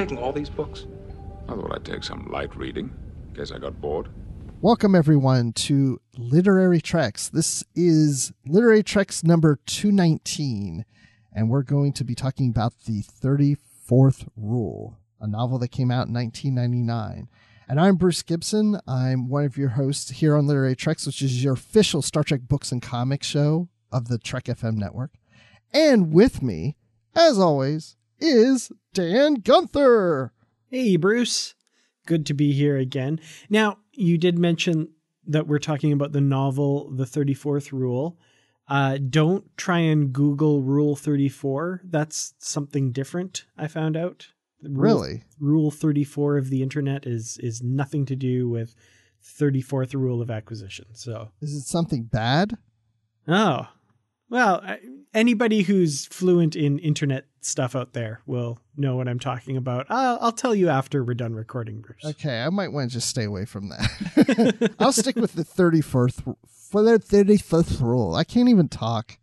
Taking all these books? I thought I'd take some light reading, in case I got bored. Welcome, everyone, to Literary Treks. This is Literary Treks number 219, and we're going to be talking about the 34th Rule, a novel that came out in 1999. And I'm Bruce Gibson. I'm one of your hosts here on Literary Treks, which is your official Star Trek books and comics show of the Trek FM network. And with me, as always, is Dan Gunther. Hey, Bruce. Good to be here again. Now, you did mention that we're talking about the novel, The 34th Rule. Uh, don't try and Google Rule 34. That's something different, I found out. Rule, Really? Rule 34 of the internet is is nothing to do with 34th rule of acquisition. So, Is it something bad? oh, well, anybody who's fluent in internet stuff out there will know what I'm talking about. I'll, I'll tell you after we're done recording, Bruce. Okay, I might want to just stay away from that. I'll stick with the 34th for the 35th rule. I can't even talk.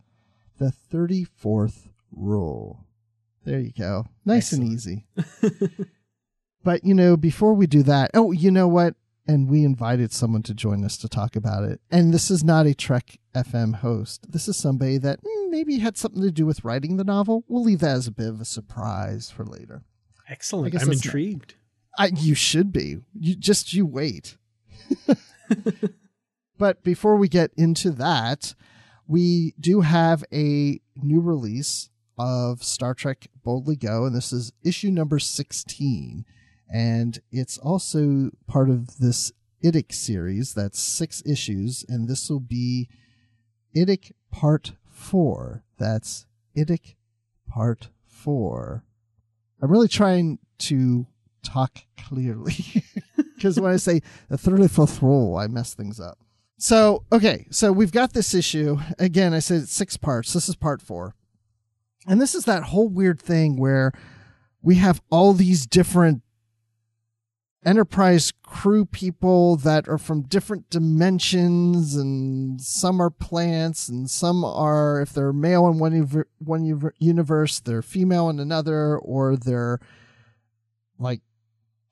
The 34th rule. There you go. Nice and easy. but, you know, before we do that, oh, you know what? And we invited someone to join us to talk about it. And this is not a Trek FM host. This is somebody that mm, maybe had something to do with writing the novel. We'll leave that as a bit of a surprise for later. Excellent. I'm that's not- intrigued. I, you should be. You just you wait. but before we get into that, we do have a new release of Star Trek Boldly Go, and this is issue number 16. And it's also part of this IDIC series that's six issues, and this will be IDIC Part 4. That's IDIC Part 4. I'm really trying to talk clearly because when I say the 34th rule, I mess things up. So, okay, so we've got this issue. Again, I said it's six parts. This is part four. And this is that whole weird thing where we have all these different enterprise crew people that are from different dimensions and some are plants and some are if they're male in one one universe they're female in another or they're like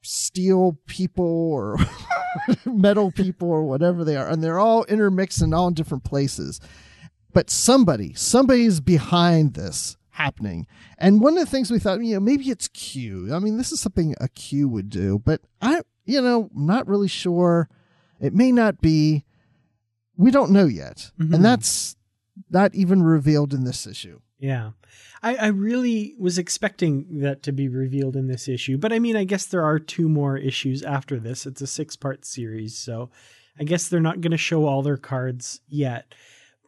steel people or metal people or whatever they are and they're all intermixed and all in different places. But somebody somebody's behind this happening and one of the things we thought you know maybe it's q i mean this is something a q would do but i you know I'm not really sure it may not be we don't know yet Mhm. and that's not even revealed in this issue Yeah. I, I really was expecting that to be revealed in this issue, but I mean, I guess there are two more issues after this. It's a six part series, so I guess they're not going to show all their cards yet.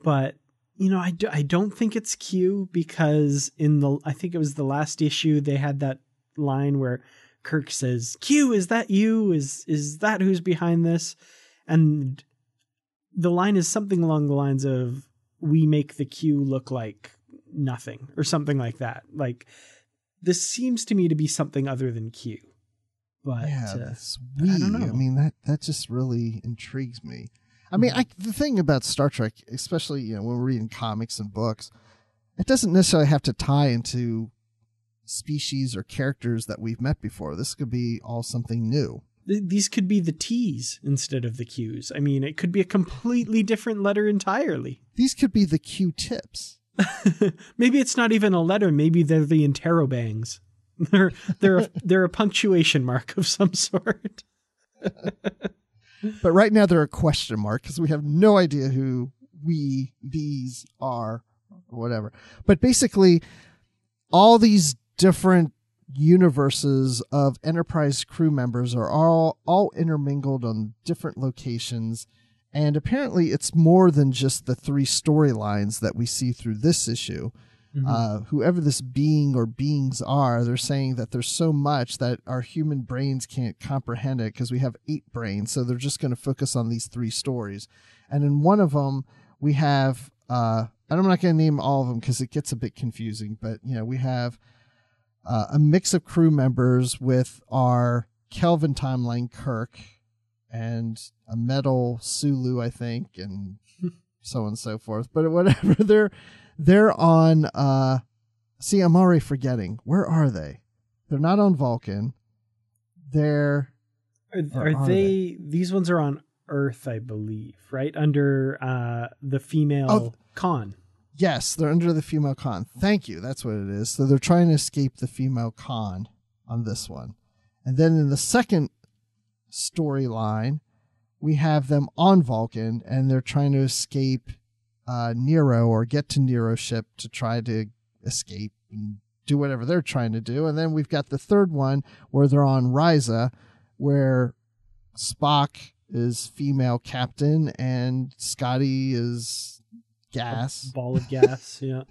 But, you know, I, do, I don't think it's Q because in the, I think it was the last issue, they had that line where Kirk says, Q, is that you? Is, is that who's behind this? And the line is something along the lines of, we make the Q look like nothing or something like that. Like this seems to me to be something other than Q. But yeah uh, I don't know. i mean that that just really intrigues me I mean, mm-hmm. I, the thing about Star Trek, especially you know when we're reading comics and books, it doesn't necessarily have to tie into species or characters that we've met before. This could be all something new. These could be the T's instead of the Q's. I mean, it could be a completely different letter entirely. These could be the Q-tips. maybe it's not even a letter. Maybe they're the interrobangs. They're they're a, they're a punctuation mark of some sort. But right now they're a question mark because we have no idea who we these are or whatever. But basically, all these different universes of Enterprise crew members are all all intermingled on different locations. And apparently, it's more than just the three storylines that we see through this issue. Uh, whoever this being or beings are, they're saying that there's so much that our human brains can't comprehend it because we have eight brains. So they're just going to focus on these three stories. And in one of them, we have, uh, and I'm not going to name all of them because it gets a bit confusing, but you know, we have uh, a mix of crew members with our Kelvin timeline Kirk and a metal Sulu, I think, and so on and so forth. But whatever, they're they're on. uh See, I'm already forgetting. Where are they? They're not on Vulcan. They're Are, Or are are they, These ones are on Earth, I believe, right under uh, the female Oh. Khan. yes, they're under the female Khan. Thank you. That's what it is. So they're trying to escape the female Khan on this one, and then in the second storyline, we have them on Vulcan, and they're trying to escape uh, Nero or get to Nero's ship to try to escape and do whatever they're trying to do. And then we've got the third one where they're on Risa, where Spock is female captain and Scotty is gas. Ball of gas. yeah.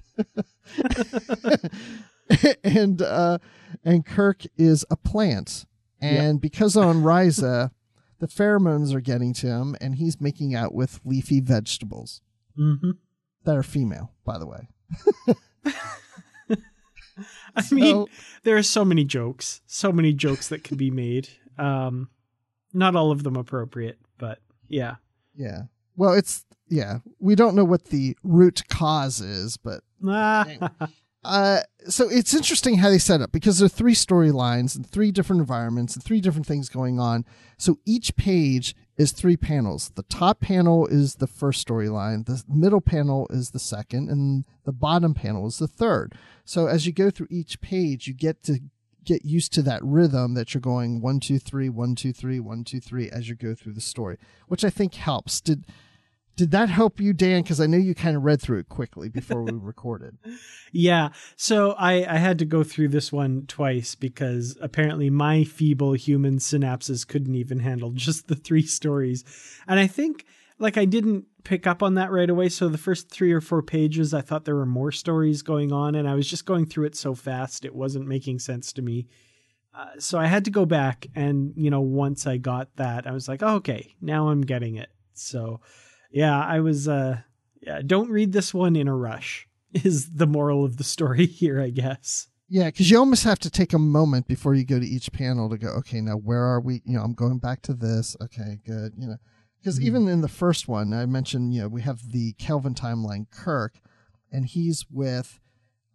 and uh and Kirk is a plant. And because on Risa, the pheromones are getting to him and he's making out with leafy vegetables hmm that are female, by the way. I mean, there are so many jokes, so many jokes that could be made. Um, not all of them appropriate, but yeah. Yeah. Well, it's yeah. We don't know what the root cause is, but Ah, uh, so it's interesting how they set up because there are three storylines and three different environments and three different things going on. So each page is three panels. The top panel is the first storyline, the middle panel is the second, and the bottom panel is the third. So as you go through each page, you get to get used to that rhythm that you're going one, two, three, one, two, three, one, two, three as you go through the story, which I think helps. Did did that help you, Dan? Because I know you kind of read through it quickly before we recorded. yeah. So I, I had to go through this one twice because apparently my feeble human synapses couldn't even handle just the three stories. And I think, like, I didn't pick up on that right away. So the first three or four pages, I thought there were more stories going on, and I was just going through it so fast, it wasn't making sense to me. Uh, so I had to go back, and, you know, once I got that, I was like, oh, okay, now I'm getting it. So, yeah, I was, uh, yeah, don't read this one in a rush is the moral of the story here, I guess. Yeah, because you almost have to take a moment before you go to each panel to go, okay, now where are we? You know, I'm going back to this. Okay, good. You know, because even in the first one, I mentioned, you know, we have the Kelvin timeline Kirk, and he's with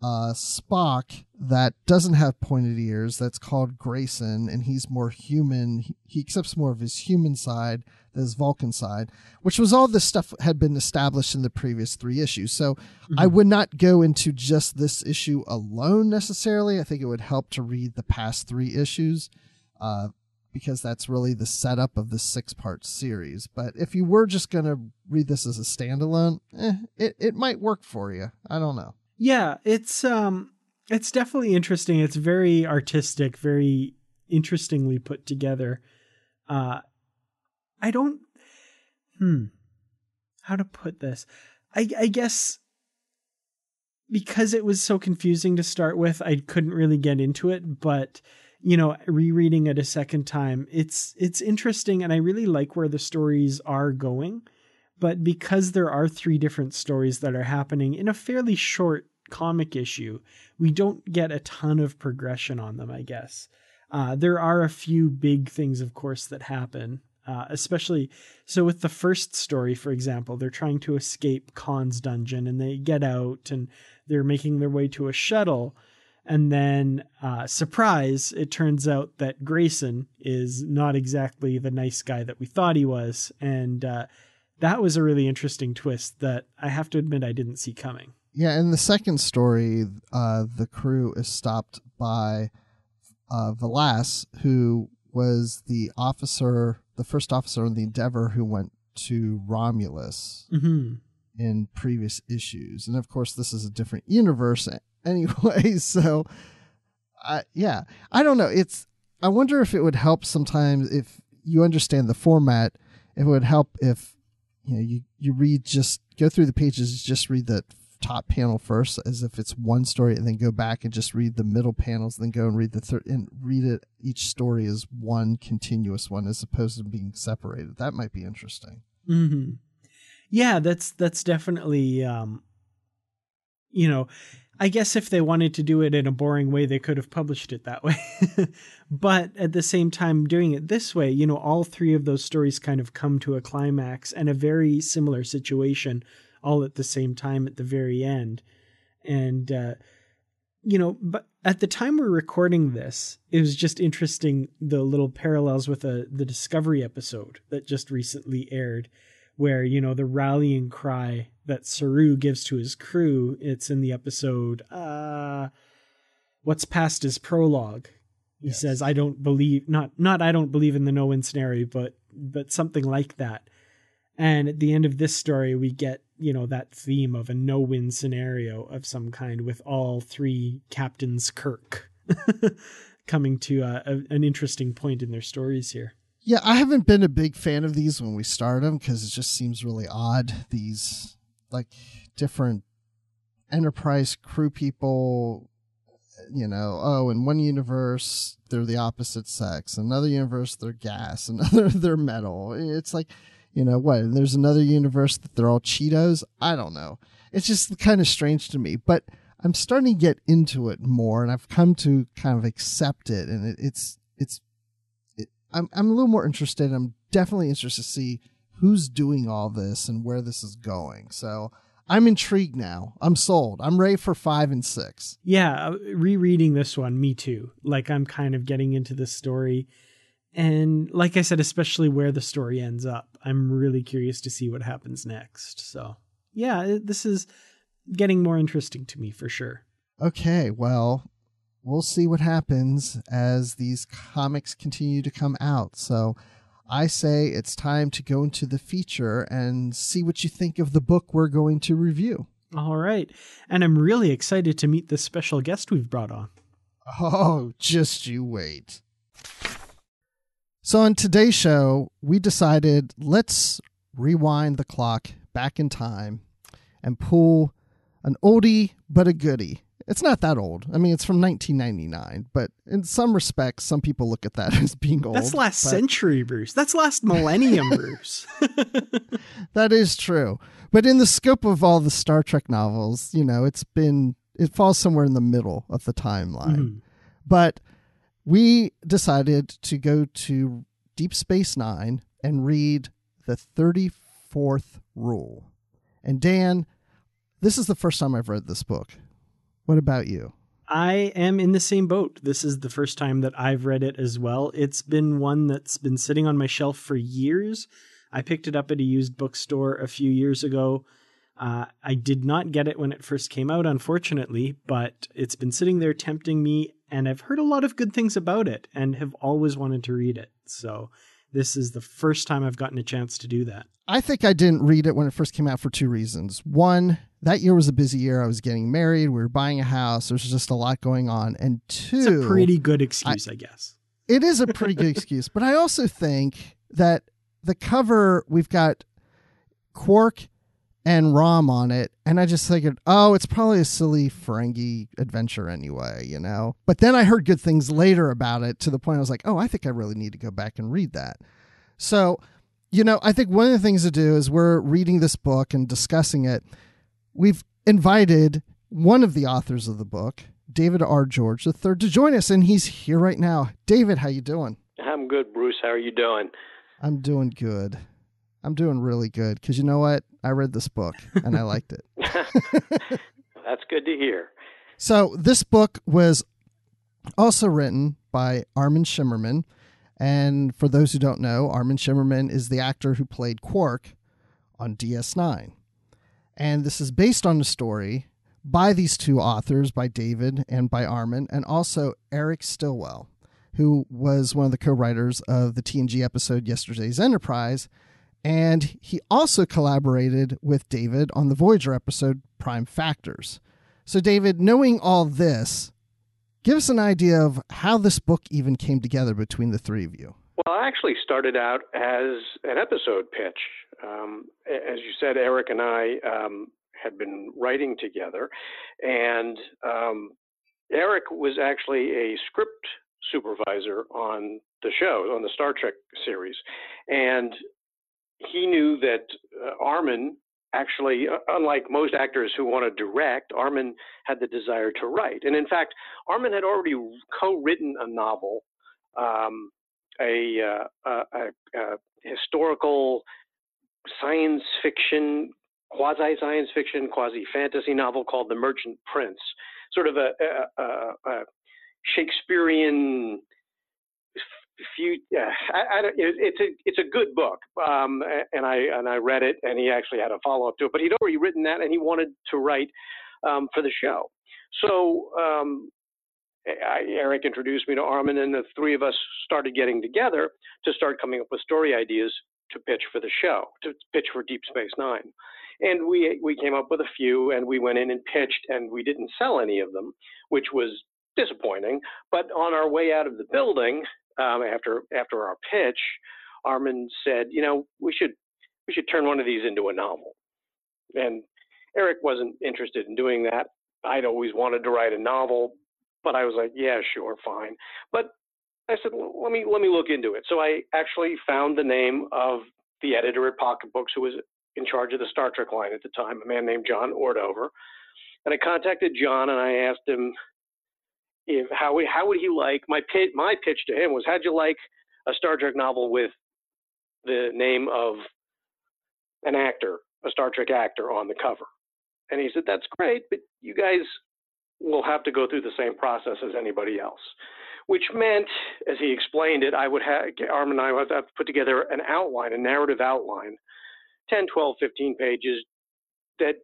uh, Spock that doesn't have pointed ears. That's called Grayson, and he's more human. He, accepts more of his human side than his Vulcan side, which was all this stuff had been established in the previous three issues. So I would not go into just this issue alone necessarily. I think it would help to read the past three issues. Uh, because that's really the setup of the six part series. But if you were just going to read this as a standalone, eh, it, it might work for you. I don't know. Yeah, it's um it's definitely interesting. It's very artistic, very interestingly put together. Uh I don't hmm how to put this. I I guess because it was so confusing to start with, I couldn't really get into it, but you know, rereading it a second time, it's it's interesting and I really like where the stories are going. But because there are three different stories that are happening in a fairly short comic issue, we don't get a ton of progression on them, I guess. Uh, there are a few big things, of course, that happen. uh, especially so with the first story, for example, they're trying to escape Khan's dungeon and they get out and they're making their way to a shuttle. And then, uh, surprise, it turns out that Grayson is not exactly the nice guy that we thought he was. And uh, that was a really interesting twist that I have to admit I didn't see coming. Yeah, in the second story, uh, the crew is stopped by uh, Velas, who was the officer, the first officer on the Endeavor who went to Romulus Mm-hmm. in previous issues. And of course, this is a different universe anyway. So, I yeah, I don't know. It's I wonder if it would help sometimes if you understand the format. If it would help if you know you you read just go through the pages, just read the top panel first as if it's one story and then go back and just read the middle panels then go and read the third and read it each story as one continuous one as opposed to being separated that might be interesting Mm-hmm. Yeah, that's that's definitely um you know, I guess if they wanted to do it in a boring way, they could have published it that way. but at the same time, doing it this way, you know, all three of those stories kind of come to a climax and a very similar situation all at the same time at the very end. And, uh, you know, but at the time we're recording this, it was just interesting the little parallels with a, the Discovery episode that just recently aired, where, you know, the rallying cry that Saru gives to his crew, it's in the episode, uh, What's Past is Prologue. He Yes. says, I don't believe, not, not, I don't believe in the no win scenario, but, but something like that. And at the end of this story, we get, you know, that theme of a no win scenario of some kind with all three captains Kirk coming to a, a, an interesting point in their stories here. Yeah, I haven't been a big fan of these when we started them because it just seems really odd. These like different enterprise crew people, you know. Oh, in one universe they're the opposite sex, another universe they're gas, another they're metal. It's like, you know, what? There's another universe that they're all Cheetos. I don't know. It's just kind of strange to me, but I'm starting to get into it more, and I've come to kind of accept it, and it, it's it's I'm I'm a little more interested. I'm definitely interested to see who's doing all this and where this is going. So I'm intrigued now. I'm sold. I'm ready for five and six. Yeah, uh, rereading this one, me too. Like I'm kind of getting into this story. And like I said, especially where the story ends up, I'm really curious to see what happens next. So, yeah, this is getting more interesting to me for sure. Okay, well, we'll see what happens as these comics continue to come out. So I say it's time to go into the feature and see what you think of the book we're going to review. All right. And I'm really excited to meet this special guest we've brought on. Oh, just you wait. So, on today's show, we decided let's rewind the clock back in time and pull an oldie but a goodie. It's not that old. I mean, it's from 1999, but in some respects, some people look at that as being old. That's last but century, Bruce. That's last millennium, Bruce. That is true. But in the scope of all the Star Trek novels, you know, it's been, it falls somewhere in the middle of the timeline. Mhm. But we decided to go to Deep Space Nine and read the 34th rule. And Dan, this is the first time I've read this book. What about you? I am in the same boat. This is the first time that I've read it as well. It's been one that's been sitting on my shelf for years. I picked it up at a used bookstore a few years ago. Uh, I did not get it when it first came out, unfortunately, but it's been sitting there tempting me, and I've heard a lot of good things about it and have always wanted to read it. So this is the first time I've gotten a chance to do that. I think I didn't read it when it first came out for two reasons. One, that year was a busy year. I was getting married. We were buying a house. There's just a lot going on. And two, It's a pretty good excuse, I guess. it is a pretty good excuse. But I also think that the cover we've got Quark and Rom on it, and I just figured, oh, it's probably a silly Ferengi adventure anyway, you know. But then I heard good things later about it to the point I was like, oh, I think I really need to go back and read that. So, you know, I think one of the things to do is we're reading this book and discussing it. We've invited one of the authors of the book, David R. George III, to join us, and he's here right now. David, how you doing? I'm good, Bruce. How are you doing? I'm doing good. I'm doing really good because you know what? I read this book and I liked it. That's good to hear. So, this book was also written by Armin Shimerman. And for those who don't know, Armin Shimerman is the actor who played Quark on DS9. And this is based on a story by these two authors, by David and by Armin, and also Eric Stillwell, who was one of the co writers of the TNG episode Yesterday's Enterprise. And he also collaborated with David on the Voyager episode Prime Factors. So, David, knowing all this, give us an idea of how this book even came together between the three of you. Well, I actually started out as an episode pitch. Um, as you said, Eric and I um, had been writing together, and um, Eric was actually a script supervisor on the show, on the Star Trek series, and he knew that uh, Armin actually, uh, unlike most actors who want to direct, Armin had the desire to write. And in fact, Armin had already co-written a novel, um, a, uh, a, a, historical science fiction, quasi science fiction, quasi fantasy novel called The Merchant Prince, sort of a, a Shakespearean few I, I, it's a it's a good book um, and I and I read it and he actually had a follow up to it but he'd already written that and he wanted to write um, for the show. So um, I, Eric introduced me to Armin and the three of us started getting together to start coming up with story ideas to pitch for the show to pitch for Deep Space Nine. And we we came up with a few and we went in and pitched and we didn't sell any of them which was disappointing but on our way out of the building um, after after our pitch, Armin said, you know, we should we should turn one of these into a novel. And Eric wasn't interested in doing that. I'd always wanted to write a novel, but I was like, yeah, sure, fine. But I said, let me let me look into it. So I actually found the name of the editor at Pocket Books who was in charge of the Star Trek line at the time, a man named John Ordover. And I contacted John and I asked him, if how how would he like my pitch my pitch to him was how'd you like a Star Trek novel with the name of an actor, a Star Trek actor on the cover. And he said, That's great, but you guys will have to go through the same process as anybody else. Which meant, as he explained it, I would have, Armin and I would have to put together an outline, a narrative outline, 10, 12, 15 pages that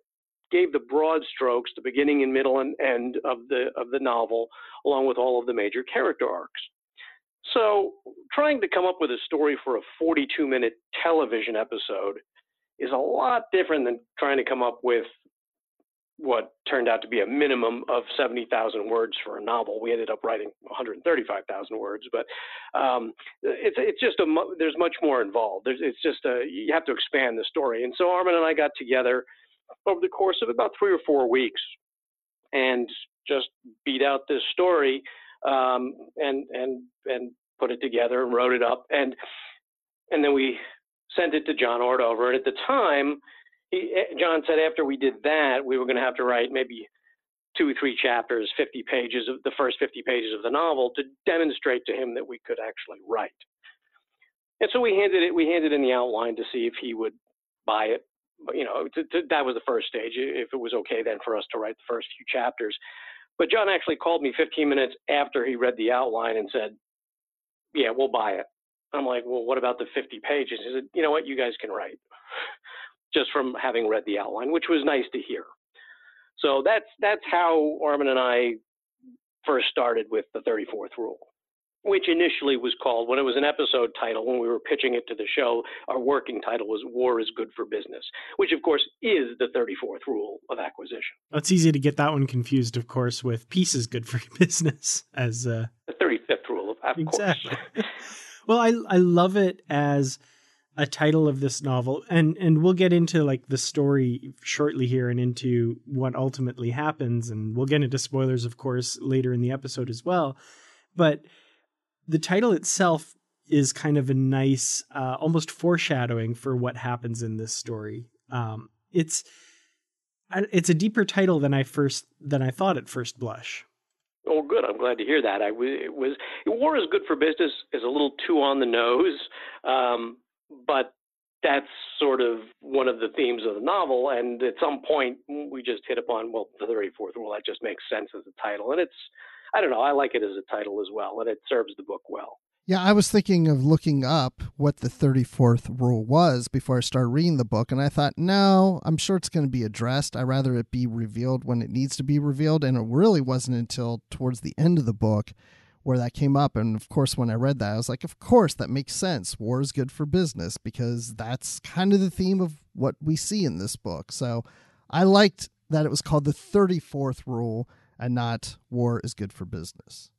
gave the broad strokes, the beginning and middle and end of the of the novel, along with all of the major character arcs. So, trying to come up with a story for a 42 minute television episode is a lot different than trying to come up with what turned out to be a minimum of 70,000 words for a novel. We ended up writing 135,000 words, but um, it's it's just a there's much more involved. There's, it's just a you have to expand the story. And so Armin and I got together over the course of about three or four weeks and just beat out this story um, and and and put it together and wrote it up and and then we sent it to John Ordover. And at the time, he, John said after we did that, we were going to have to write maybe two or three chapters, 50 pages of the first 50 pages of the novel to demonstrate to him that we could actually write. And so we handed it, we handed in the outline to see if he would buy it you know, to, to, that was the first stage. If it was okay then for us to write the first few chapters. But John actually called me 15 minutes after he read the outline and said, "Yeah, we'll buy it." I'm like, "Well, what about the 50 pages?" He said, "You know what? You guys can write." Just from having read the outline, which was nice to hear. So that's that's how Armin and I first started with the 34th rule which initially was called, when it was an episode title, when we were pitching it to the show, our working title was War is Good for Business, which of course is the 34th rule of acquisition. It's easy to get that one confused, of course, with Peace is Good for Business as uh... the 35th rule, of, of exactly. well, I, I love it as a title of this novel and and we'll get into like the story shortly here and into what ultimately happens and we'll get into spoilers of course later in the episode as well but the title itself is kind of a nice, uh, almost foreshadowing for what happens in this story. Um, it's it's a deeper title than I first than I thought at first blush. Oh, good. I'm glad to hear that. I it was war is good for business is a little too on the nose. Um, but that's sort of one of the themes of the novel. And at some point, we just hit upon well, the 34th rule. That just makes sense as a title, and it's I don't know. I like it as a title as well, and it serves the book well. Yeah, I was thinking of looking up what the 34th rule was before I started reading the book, and I thought, no, I'm sure it's going to be addressed. I'd rather it be revealed when it needs to be revealed. And it really wasn't until towards the end of the book where that came up. And of course, when I read that, I was like, of course, that makes sense. War is good for business because that's kind of the theme of what we see in this book. So I liked that it was called the 34th rule and not war is good for business.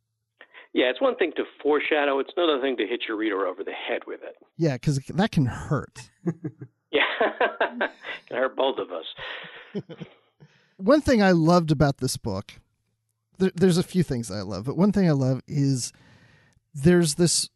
Yeah, it's one thing to foreshadow, it's another thing to hit your reader over the head with it. Yeah, because that can hurt. yeah, can hurt both of us. one thing I loved about this book, there, there's a few things I love, but one thing I love is there's this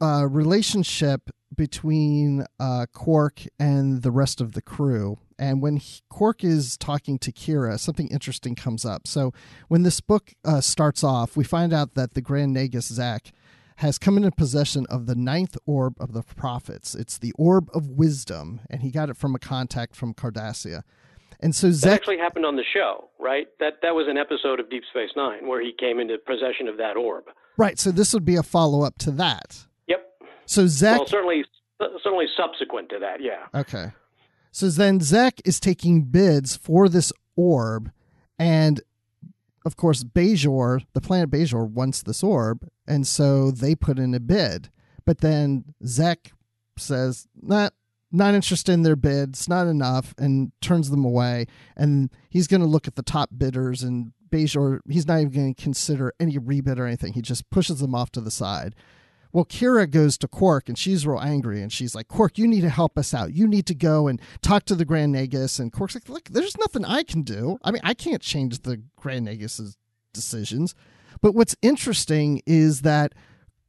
uh, relationship between uh, Quark and the rest of the crew. And when he, Quark is talking to Kira, something interesting comes up. So when this book uh, starts off, we find out that the Grand Nagus Zek has come into possession of the ninth orb of the prophets. It's the orb of wisdom, and he got it from a contact from Cardassia. And so Zek that actually happened on the show, right? That that was an episode of Deep Space Nine where he came into possession of that orb. Right. So this would be a follow up to that. So Zek. Well, certainly, certainly subsequent to that, yeah. Okay. So then Zek is taking bids for this orb, and of course, Bajor, the planet Bajor, wants this orb, and so they put in a bid. But then Zek says, "Not, not interested in their bid. It's not enough," and turns them away. And he's going to look at the top bidders, and Bajor, he's not even going to consider any rebid or anything. He just pushes them off to the side. Well, Kira goes to Quark and she's real angry and she's like, Quark, you need to help us out. You need to go and talk to the Grand Nagus. And Quark's like, look, there's nothing I can do. I mean, I can't change the Grand Nagus's decisions. But what's interesting is that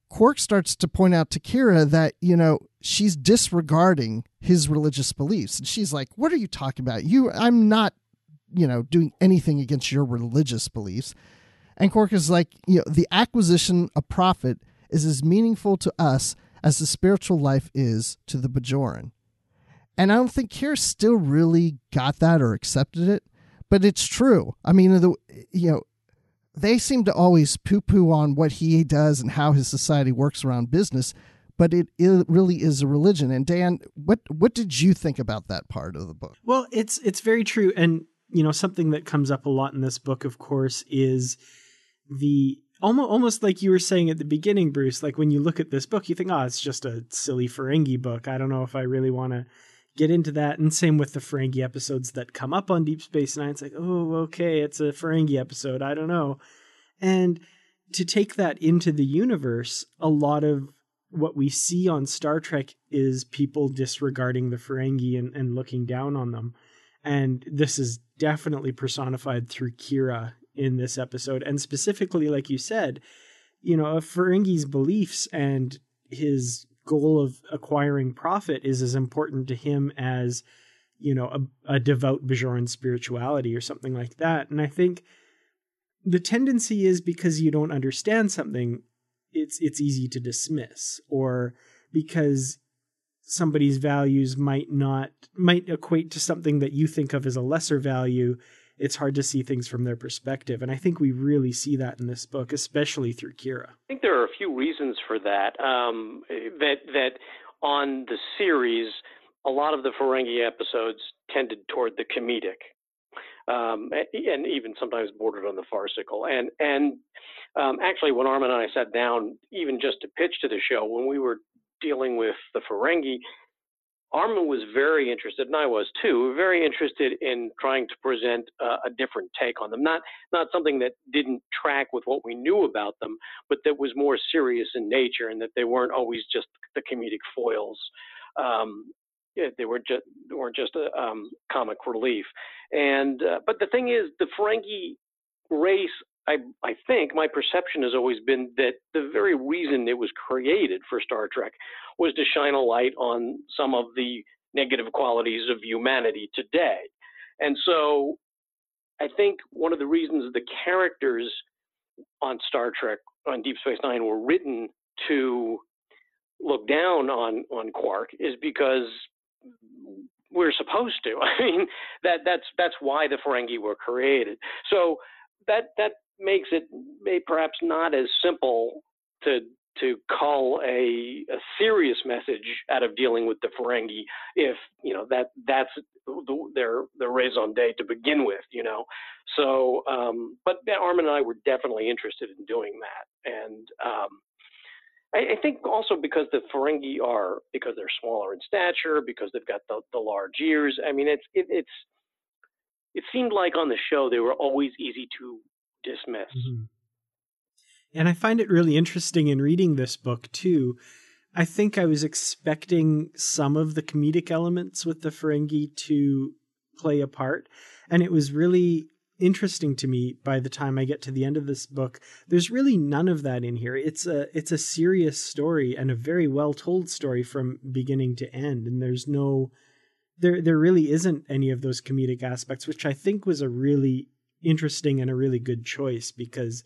Quark starts to point out to Kira that, you know, she's disregarding his religious beliefs. And she's like, What are you talking about? You I'm not, you know, doing anything against your religious beliefs. And Quark is like, you know, the acquisition of profit is as meaningful to us as the spiritual life is to the Bajoran. And I don't think Kira still really got that or accepted it, but it's true. I mean, the you know, they seem to always poo-poo on what he does and how his society works around business, but it, it really is a religion. And Dan, what what did you think about that part of the book? Well, it's it's very true, and you know, something that comes up a lot in this book, of course, is the almost almost like you were saying at the beginning, Bruce. Like when you look at this book, you think, "Oh, it's just a silly Ferengi book. I don't know if I really want to get into that." And same with the Ferengi episodes that come up on Deep Space Nine. It's like, "Oh, okay, it's a Ferengi episode. I don't know." And to take that into the universe, a lot of what we see on Star Trek is people disregarding the Ferengi and, and looking down on them. And this is definitely personified through Kira in this episode. And specifically, like you said, you know, Ferengi's beliefs and his goal of acquiring profit is as important to him as, you know, a, a devout Bajoran spirituality or something like that. And I think the tendency is because you don't understand something, it's it's easy to dismiss, or because somebody's values might not might equate to something that you think of as a lesser value it's hard to see things from their perspective. And I think we really see that in this book, especially through Kira. I think there are a few reasons for that. Um, that that on the series, a lot of the Ferengi episodes tended toward the comedic, um, and even sometimes bordered on the farcical. And and um, actually, when Armin and I sat down, even just to pitch to the show, when we were dealing with the Ferengi, Armin was very interested, and I was too, very interested in trying to present uh, a different take on them. Not not something that didn't track with what we knew about them, but that was more serious in nature, and that they weren't always just the comedic foils. Um, they were just weren't just a um, comic relief. And uh, but the thing is, the Ferengi race I, I, think my perception has always been that the very reason it was created for Star Trek was to shine a light on some of the negative qualities of humanity today. And so I think one of the reasons the characters on Star Trek, on Deep Space Nine, were written to look down on on Quark is because we're supposed to. I mean, that that's that's why the Ferengi were created. So that that makes it perhaps not as simple to to call a, a serious message out of dealing with the Ferengi if you know that that's the, their their raison d'être to begin with, you know. So, um, but Armin and I were definitely interested in doing that, and um, I, I, think also because the Ferengi are because they're smaller in stature, because they've got the, the large ears. I mean, it's it, it's it seemed like on the show they were always easy to dismiss. Mm-hmm. And I find it really interesting in reading this book too. I think I was expecting some of the comedic elements with the Ferengi to play a part, and it was really interesting to me by the time I get to the end of this book. There's really none of that in here. It's a it's a serious story and a very well told story from beginning to end, and there's no there there really isn't any of those comedic aspects, which I think was a really interesting and a really good choice because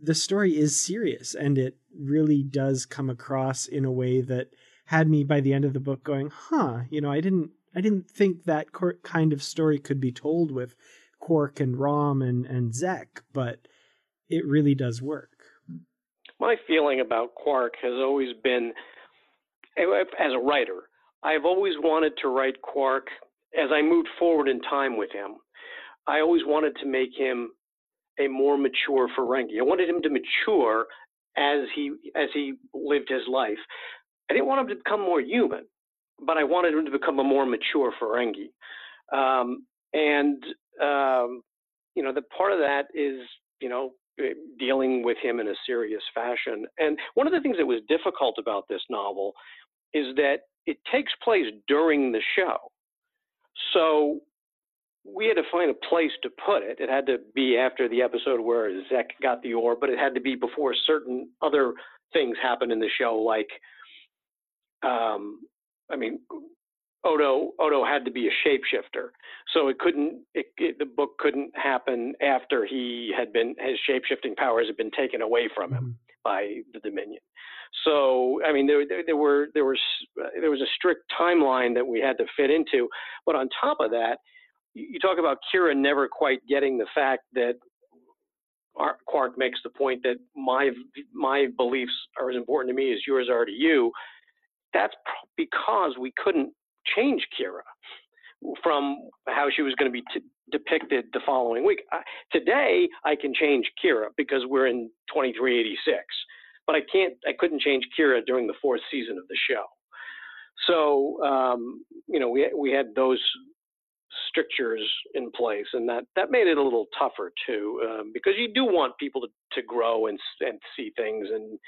the story is serious and it really does come across in a way that had me by the end of the book going, "Huh, you know, I didn't I didn't think that kind of story could be told with Quark and Rom and and Zek, but it really does work." My feeling about Quark has always been as a writer, I've always wanted to write Quark as I moved forward in time with him. I always wanted to make him a more mature Ferengi. I wanted him to mature as he as he lived his life. I didn't want him to become more human, but I wanted him to become a more mature Ferengi. Um, and um, you know, the part of that is you know dealing with him in a serious fashion. And one of the things that was difficult about this novel is that it takes place during the show. So we had to find a place to put it. It had to be after the episode where Zek got the orb, but it had to be before certain other things happened in the show, like, um, I mean, Odo Odo had to be a shapeshifter, so it couldn't. It, it, the book couldn't happen after he had been his shapeshifting powers had been taken away from him mm-hmm. by the Dominion. So I mean, there, there, there were there was there was a strict timeline that we had to fit into, but on top of that, you talk about Kira never quite getting the fact that Quark makes the point that my my beliefs are as important to me as yours are to you. That's because we couldn't change Kira from how she was going to be t- depicted the following week. today, I can change Kira because we're in 2386, but I can't. I couldn't change Kira during the fourth season of the show. So um, you know, we we had those strictures in place, and that that made it a little tougher too, um, because you do want people to, to grow and and see things, and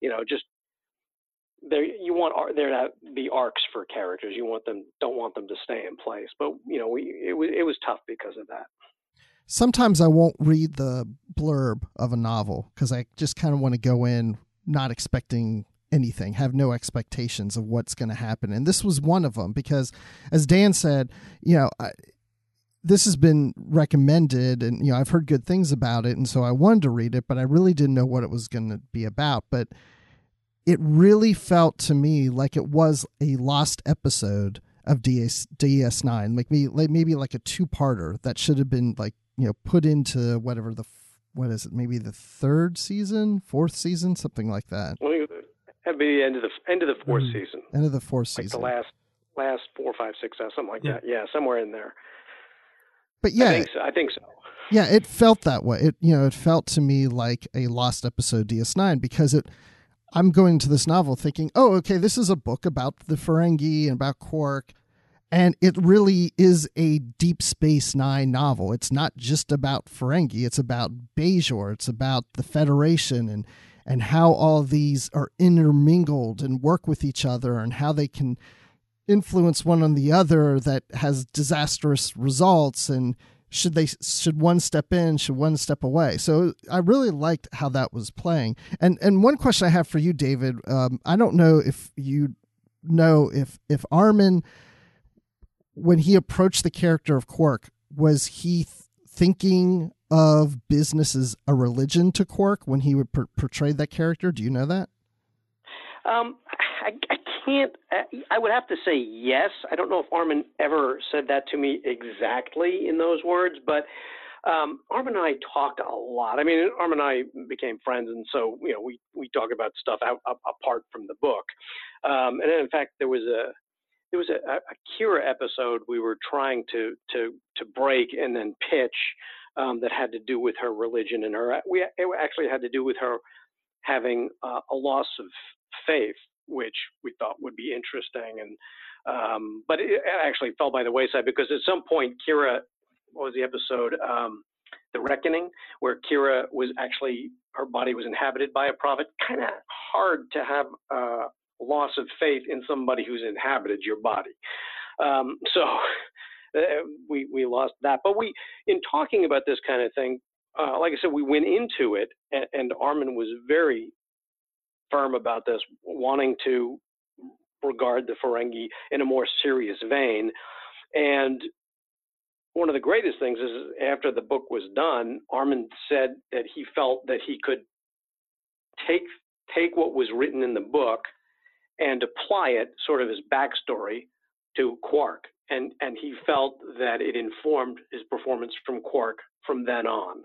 you know just there you want there to be arcs for characters. You want them don't want them to stay in place, but you know we it was it was tough because of that. Sometimes I won't read the blurb of a novel because I just kind of want to go in not expecting anything, have no expectations of what's going to happen. And this was one of them because, as Dan said, you know, I, this has been recommended and, you know, I've heard good things about it. And so I wanted to read it, but I really didn't know what it was going to be about. But it really felt to me like it was a lost episode of DS, DS9, like maybe, like maybe like a two parter that should have been like, you know, put into whatever the what is it? Maybe the third season, fourth season, something like that. Well, That'd be the end of the end of the 4th mm season. End of the fourth season. like. The last last four, five, six, something like yeah. that. Yeah, somewhere in there. But yeah, I think so. I think so. Yeah, it felt that way. It you know, it felt to me like a lost episode DS9 because it. I'm going to this novel thinking, oh, okay, this is a book about the Ferengi and about Quark, and it really is a Deep Space Nine novel. It's not just about Ferengi; it's about Bajor. It's about the Federation and and how all these are intermingled and work with each other and how they can influence one on the other that has disastrous results and should they should one step in should one step away. So i really liked how that was playing. And and one question i have for you david um, i don't know if you know if if armin when he approached the character of quark was he th- thinking of business as a religion to Quark when he would per- portray that character? Do you know that? Um, I, I can't. I would have to say yes. I don't know if Armin ever said that to me exactly in those words, but um, Armin and I talked a lot. I mean, Armin and I became friends, and so you know we we talk about stuff out, up, apart from the book. Um, and in fact, there was a there was a, a Kira episode we were trying to to to break and then pitch um, that had to do with her religion and her. We it actually had to do with her having uh, a loss of faith, which we thought would be interesting. And um, but it actually fell by the wayside because at some point Kira, what was the episode? Um, the Reckoning, where Kira was actually her body was inhabited by a prophet. Kind of hard to have uh, loss of faith in somebody who's inhabited your body. Um, so uh, we we lost that. But we, in talking about this kind of thing, uh, like I said, we went into it, and, and Armin was very firm about this, wanting to regard the Ferengi in a more serious vein. And one of the greatest things is after the book was done, Armin said that he felt that he could take take what was written in the book and apply it sort of as backstory to Quark. And, and he felt that it informed his performance from Quark from then on.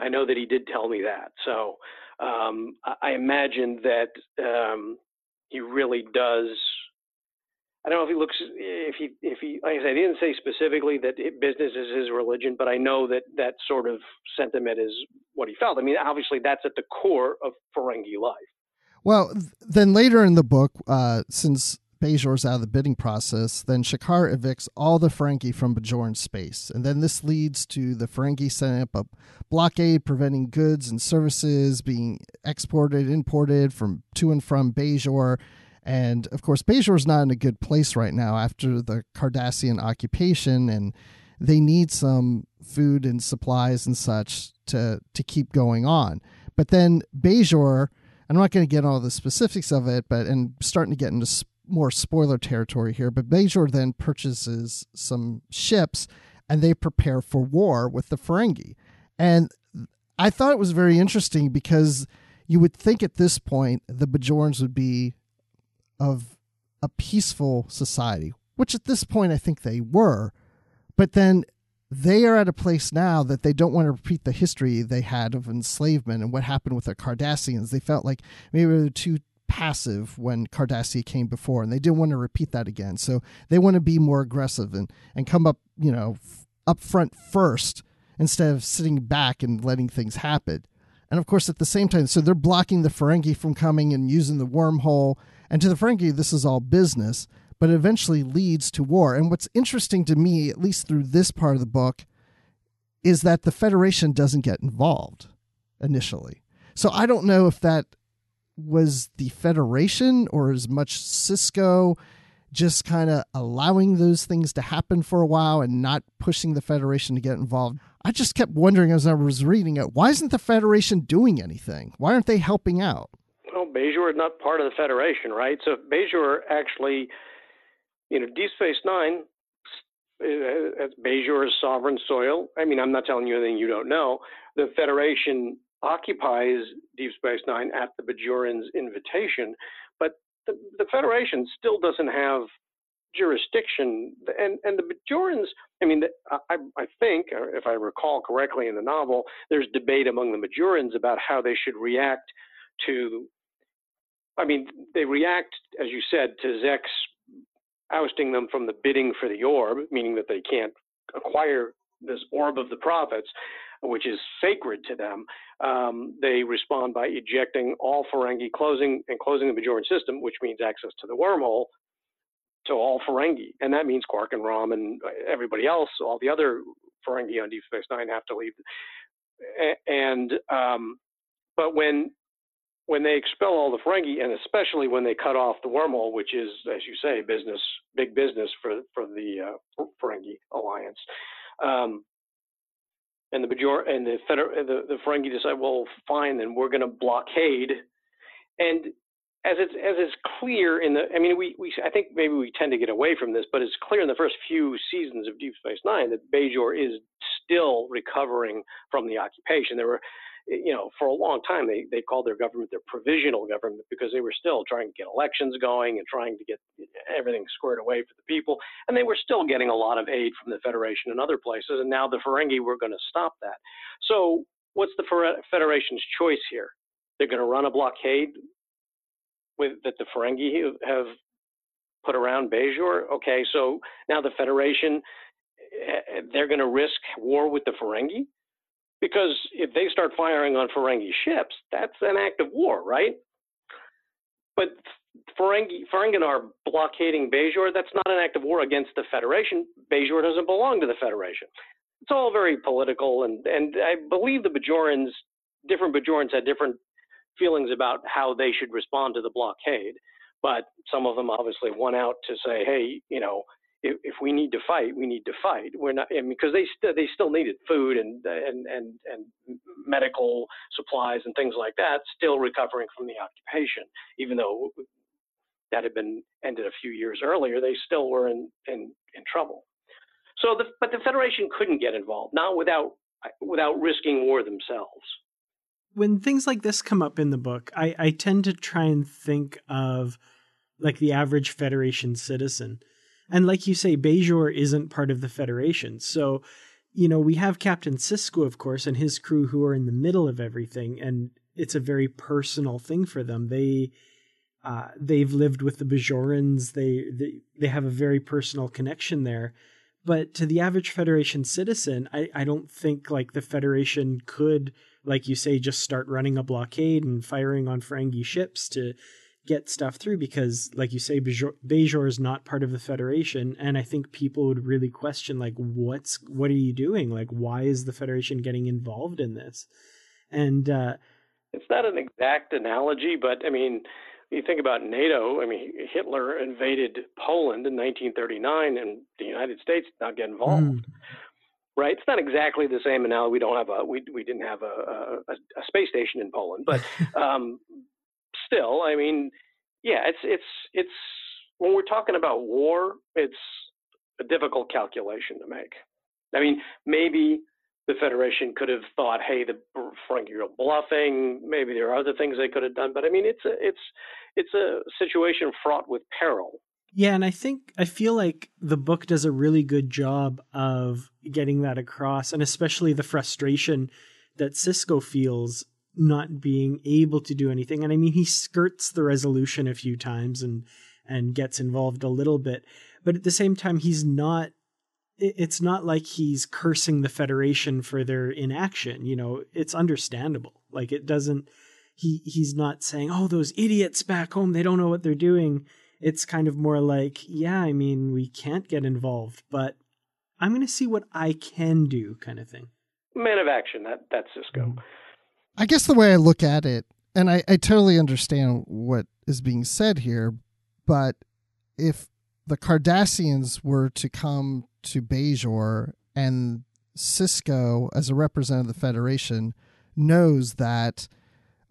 I know that he did tell me that. So um, I, imagine that um, he really does. I don't know if he looks, if he, if he, like I said, he didn't say specifically that business is his religion, but I know that that sort of sentiment is what he felt. I mean, obviously, that's at the core of Ferengi life. Well, then later in the book, uh, since Bajor's out of the bidding process, then Shakaar evicts all the Ferengi from Bajoran space. And then this leads to the Ferengi setting up a blockade preventing goods and services being exported, imported from to and from Bajor. And of course, Bajor's not in a good place right now after the Cardassian occupation, and they need some food and supplies and such to to keep going on. But then Bajor I'm not going to get all the specifics of it, but and starting to get into more spoiler territory here. But Bajor then purchases some ships, and they prepare for war with the Ferengi. And I thought it was very interesting because you would think at this point the Bajorans would be of a peaceful society, which at this point I think they were. But then they are at a place now that they don't want to repeat the history they had of enslavement and what happened with the Cardassians. They felt like maybe they're too passive when Cardassia came before, and they didn't want to repeat that again. So they want to be more aggressive and and come up, you know, up front first instead of sitting back and letting things happen. And of course, at the same time, so they're blocking the Ferengi from coming and using the wormhole. And to the Ferengi, this is all business but it eventually leads to war. And what's interesting to me, at least through this part of the book, is that the Federation doesn't get involved initially. So I don't know if that was the Federation or as much Sisko just kind of allowing those things to happen for a while and not pushing the Federation to get involved. I just kept wondering as I was reading it, why isn't the Federation doing anything? Why aren't they helping out? Well, Bajor is not part of the Federation, right? So Bajor actually you know, Deep Space Nine, uh, Bajor's sovereign soil. I mean, I'm not telling you anything you don't know. The Federation occupies Deep Space Nine at the Bajorans' invitation, but the, the Federation still doesn't have jurisdiction. And and the Bajorans, I mean, I, I think, uh, if I recall correctly in the novel, there's debate among the Bajorans about how they should react to. I mean, they react, as you said, to Zek's ousting them from the bidding for the orb, meaning that they can't acquire this orb of the prophets, which is sacred to them, um, they respond by ejecting all Ferengi, closing and closing the Bajoran system, which means access to the wormhole to all Ferengi, and that means Quark and Rom and everybody else, all the other Ferengi on Deep Space Nine have to leave. And um, but when when they expel all the Ferengi, and especially when they cut off the wormhole, which is, as you say, business, big business for for the uh, Ferengi alliance, um, and the Bajor and the, Feder- the the Ferengi decide, well, fine, then we're going to blockade, and as it's as it's clear in the, I mean, we we I think maybe we tend to get away from this, but it's clear in the first few seasons of Deep Space Nine that Bajor is still recovering from the occupation. There were you know, for a long time they they called their government their provisional government because they were still trying to get elections going and trying to get everything squared away for the people, and they were still getting a lot of aid from the Federation and other places. And now the Ferengi were going to stop that. So what's the Federation's choice here? They're going to run a blockade with that the Ferengi have put around Bajor. Okay, so now the Federation eh, they're going to risk war with the Ferengi because if they start firing on Ferengi ships, that's an act of war, right? But Ferengi, are blockading Bajor. That's not an act of war against the Federation. Bajor doesn't belong to the Federation. It's all very political, and and I believe the Bajorans, different Bajorans had different feelings about how they should respond to the blockade. But some of them obviously won out to say, hey, you know, if, if we need to fight, we need to fight. We're not because they they still needed food and and and and medical supplies and things like that, still recovering from the occupation, even though that had been ended a few years earlier, they still were in in, in trouble. So, the, but the Federation couldn't get involved, not without without risking war themselves when things like this come up in the book, I, I tend to try and think of like the average Federation citizen. And like you say, Bajor isn't part of the Federation. So, you know, we have Captain Sisko, of course, and his crew who are in the middle of everything, and it's a very personal thing for them. They uh, they've lived with the Bajorans. They, they they have a very personal connection there. But to the average Federation citizen, I, I don't think like the Federation could like you say, just start running a blockade and firing on Ferengi ships to get stuff through because, like you say, Bajor, is not part of the Federation, and I think people would really question, like, what's what are you doing? Like, why is the Federation getting involved in this? And uh, it's not an exact analogy, but I mean, you think about NATO. I mean, Hitler invaded Poland in 1939, and the United States did not get involved. Mm right? It's not exactly the same analogy. We don't have a we we didn't have a a, a space station in Poland, but um, still, I mean, yeah, it's it's it's when we're talking about war, it's a difficult calculation to make. I mean, maybe the Federation could have thought, hey, the Ferengi are bluffing. Maybe there are other things they could have done, but I mean, it's a it's it's a situation fraught with peril. Yeah, and I think I feel like the book does a really good job of getting that across, and especially the frustration that Sisko feels not being able to do anything. And I mean, he skirts the resolution a few times and and gets involved a little bit, but at the same time, he's not. It's not like he's cursing the Federation for their inaction. You know, it's understandable. Like it doesn't. He he's not saying, "Oh, those idiots back home, they don't know what they're doing." it's kind of more like, yeah, I mean, we can't get involved, but I'm going to see what I can do, kind of thing. Man of action. That that's Sisko. Mm-hmm. I guess the way I look at it, and I, I totally understand what is being said here, but if the Cardassians were to come to Bajor and Sisko, as a representative of the Federation, knows that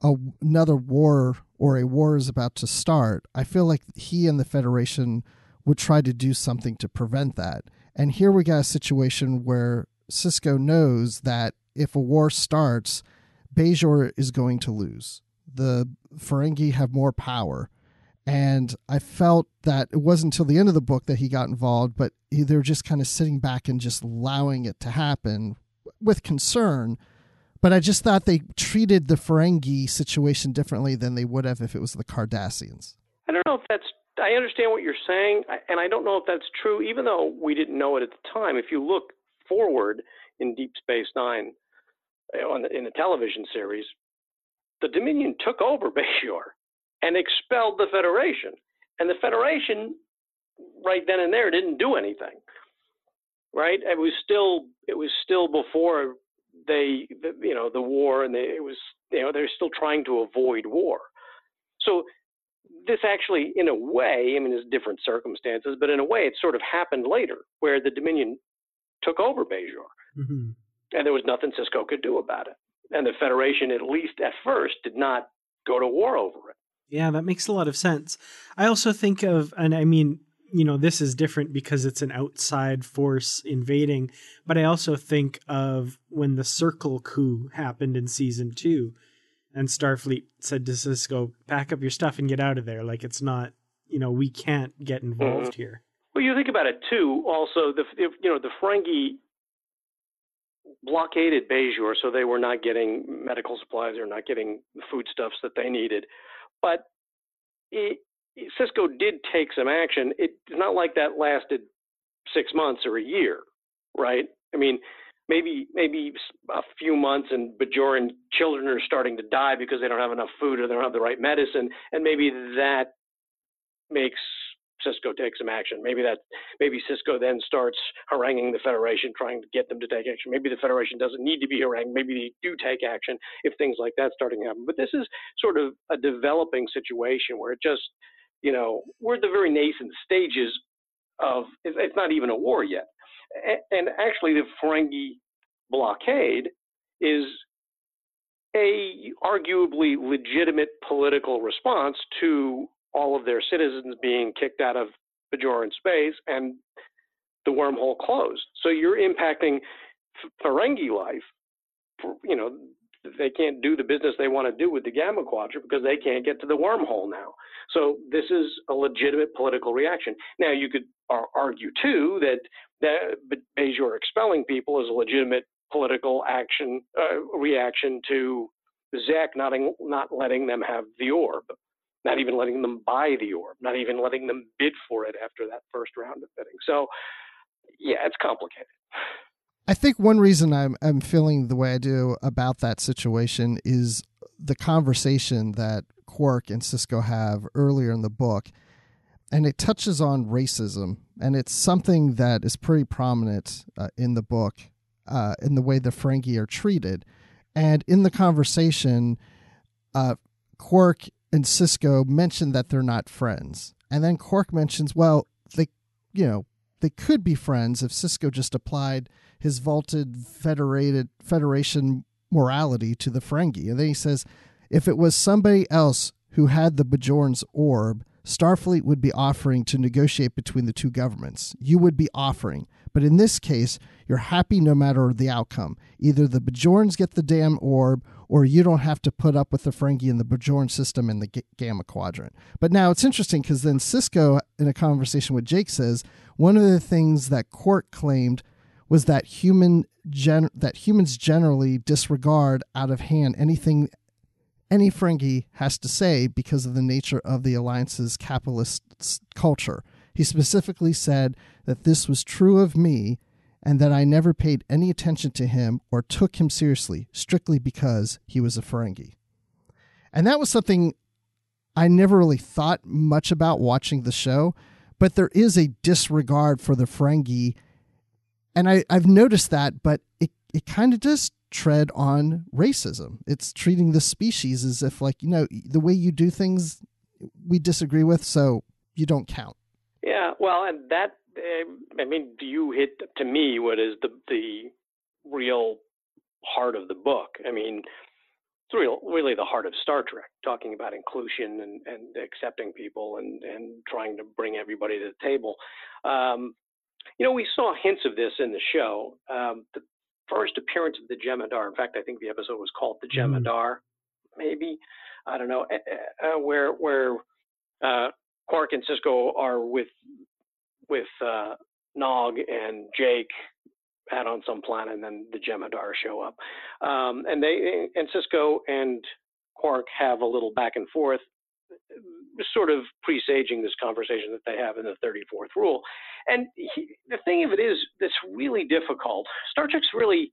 a, another war or a war is about to start, I feel like he and the Federation would try to do something to prevent that. And here we got a situation where Sisko knows that if a war starts, Bajor is going to lose. The Ferengi have more power. And I felt that it wasn't until the end of the book that he got involved, but they were just kind of sitting back and just allowing it to happen with concern but I just thought they treated the Ferengi situation differently than they would have if it was the Cardassians. I don't know if that's. I understand what you're saying, and I don't know if that's true, even though we didn't know it at the time. If you look forward in Deep Space Nine, on the, in the television series, the Dominion took over Bajor and expelled the Federation, and the Federation, right then and there, didn't do anything. Right? It was still it was still before they, the, you know, the war, and they, it was, you know, they're still trying to avoid war. So this actually, in a way, I mean, there's different circumstances, but in a way, it sort of happened later, where the Dominion took over Bajor, mm-hmm. And there was nothing Sisko could do about it, and the Federation, at least at first, did not go to war over it. Yeah, that makes a lot of sense. I also think of, and I mean, you know, this is different because it's an outside force invading. But I also think of when the Circle coup happened in season two, and Starfleet said to Sisko, "Pack up your stuff and get out of there." Like it's not, you know, we can't get involved mm-hmm. here. Well, you think about it too. Also, the if, you know the Ferengi blockaded Bajor, so they were not getting medical supplies or not getting the foodstuffs that they needed. But it, Sisko did take some action. It's not like that lasted six months or a year, right? I mean, maybe maybe a few months, and Bajoran children are starting to die because they don't have enough food or they don't have the right medicine, and maybe that makes Sisko take some action. Maybe that maybe Sisko then starts haranguing the Federation, trying to get them to take action. Maybe the Federation doesn't need to be harangued. Maybe they do take action if things like that starting to happen. But this is sort of a developing situation where it just, you know, we're at the very nascent stages of it's not even a war yet. And actually, the Ferengi blockade is a arguably legitimate political response to all of their citizens being kicked out of Bajoran space and the wormhole closed. So you're impacting Ferengi life. You know, they can't do the business they want to do with the Gamma Quadrant because they can't get to the wormhole now. So this is a legitimate political reaction. Now you could argue too that that Bajor expelling people is a legitimate political action uh, reaction to Zek not, not letting them have the orb not even letting them buy the orb, not even letting them bid for it after that first round of bidding. So, yeah, it's complicated. I think one reason I'm I'm feeling the way I do about that situation is the conversation that Quark and Sisko have earlier in the book, and it touches on racism, and it's something that is pretty prominent uh, in the book, uh, in the way the Ferengi are treated, and in the conversation, uh, Quark and Sisko mention that they're not friends. And then Quark mentions, well, they, you know, they could be friends if Sisko just applied his vaulted federated federation morality to the Ferengi. And then he says, if it was somebody else who had the Bajorans' orb, Starfleet would be offering to negotiate between the two governments. You would be offering. But in this case, you're happy no matter the outcome. Either the Bajorans get the damn orb or you don't have to put up with the Ferengi and the Bajoran system in the G- Gamma Quadrant. But now it's interesting because then Sisko, in a conversation with Jake, says one of the things that Quark claimed was that human gen- that humans generally disregard out of hand anything any Ferengi has to say because of the nature of the alliance's capitalist culture. He specifically said that this was true of me and that I never paid any attention to him or took him seriously strictly because he was a Ferengi. And that was something I never really thought much about watching the show, but there is a disregard for the Ferengi. And I, I've noticed that, but it, it kind of does tread on racism. It's treating the species as if, like, you know, the way you do things we disagree with, so you don't count. Yeah, well, and that I mean, do you hit to me what is the the real heart of the book? I mean, it's real, really the heart of Star Trek, talking about inclusion and, and accepting people and, and trying to bring everybody to the table. Um, you know, we saw hints of this in the show. Um, the first appearance of the Jem'Hadar, in fact, I think the episode was called The mm-hmm. Jem'Hadar, maybe. I don't know, uh, where, where uh, Quark and Sisko are with with uh, Nog and Jake out on some planet, and then the Jem'Hadar show up, um, and they and Sisko and Quark have a little back and forth, sort of presaging this conversation that they have in the 34th rule. And he, the thing of it is, that's really difficult. Star Trek's really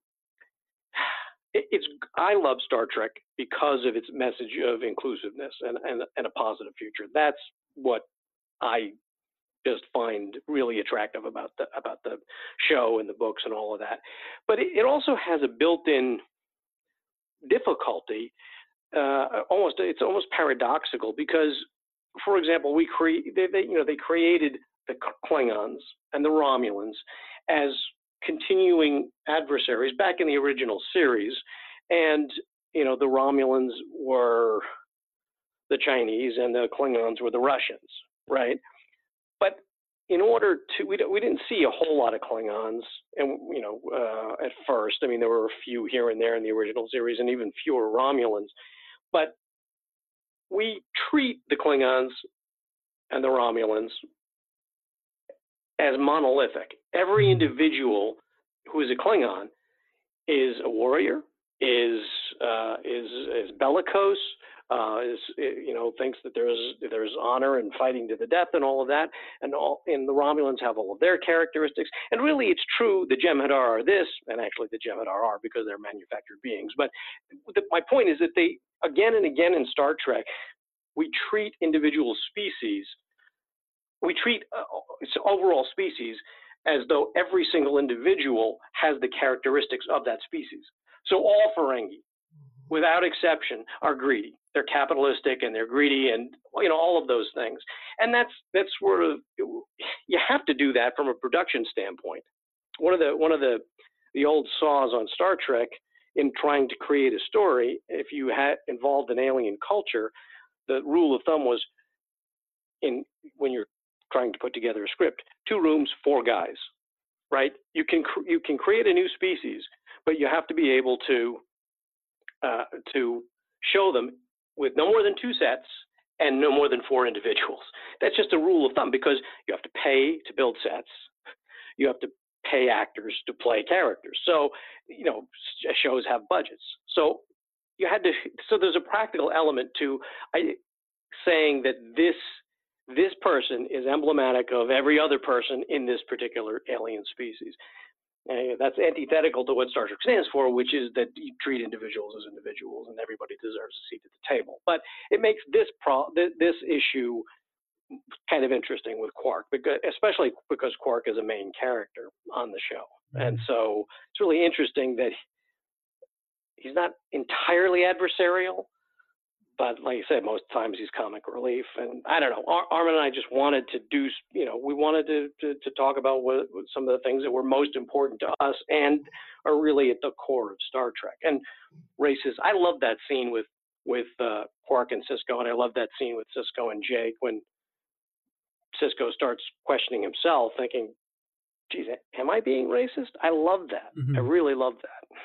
it's I love Star Trek because of its message of inclusiveness and, and, and a positive future. That's what I just find really attractive about the about the show and the books and all of that. But it, it also has a built-in difficulty. Uh, almost it's almost paradoxical because, for example, we create they, they, you know they created the Klingons and the Romulans as continuing adversaries back in the original series, and you know the Romulans were the Chinese and the Klingons were the Russians, right? But in order to we, we didn't see a whole lot of Klingons, and you know uh, at first, I mean there were a few here and there in the original series, and even fewer Romulans, but we treat the Klingons and the Romulans as monolithic. Every mm-hmm. individual who is a Klingon is a warrior, is uh, is is bellicose, uh, is you know thinks that there's there's honor and fighting to the death and all of that, and all and the Romulans have all of their characteristics. And really, it's true the Jem'Hadar are this, and actually the Jem'Hadar are because they're manufactured beings. But the, my point is that they again and again in Star Trek, we treat individual species, we treat uh, overall species as though every single individual has the characteristics of that species. So all Ferengi, without exception, are greedy. They're capitalistic and they're greedy and you know all of those things. And that's that's sort of you have to do that from a production standpoint. One of the one of the the old saws on Star Trek in trying to create a story, if you had involved an alien culture, the rule of thumb was in when you're trying to put together a script, two rooms, four guys, right? You can you can create a new species, but you have to be able to uh, to show them with no more than two sets and no more than four individuals. That's just a rule of thumb because you have to pay to build sets. You have to pay actors to play characters. So, you know, shows have budgets. So you had to, so there's a practical element to I, saying that this this person is emblematic of every other person in this particular alien species. And that's antithetical to what Star Trek stands for, which is that you treat individuals as individuals and everybody deserves a seat at the table. But it makes this pro- this issue kind of interesting with Quark, because, especially because Quark is a main character on the show. Mm-hmm. And so it's really interesting that he's not entirely adversarial, but like I said, most times he's comic relief. And I don't know, Ar- Armin and I just wanted to do, you know, we wanted to, to, to talk about what, what, some of the things that were most important to us and are really at the core of Star Trek. And races, I love that scene with with uh, Quark and Sisko, and I love that scene with Sisko and Jake when Sisko starts questioning himself, thinking, "Geez, am I being racist?" I love that. Mm-hmm. I really love that.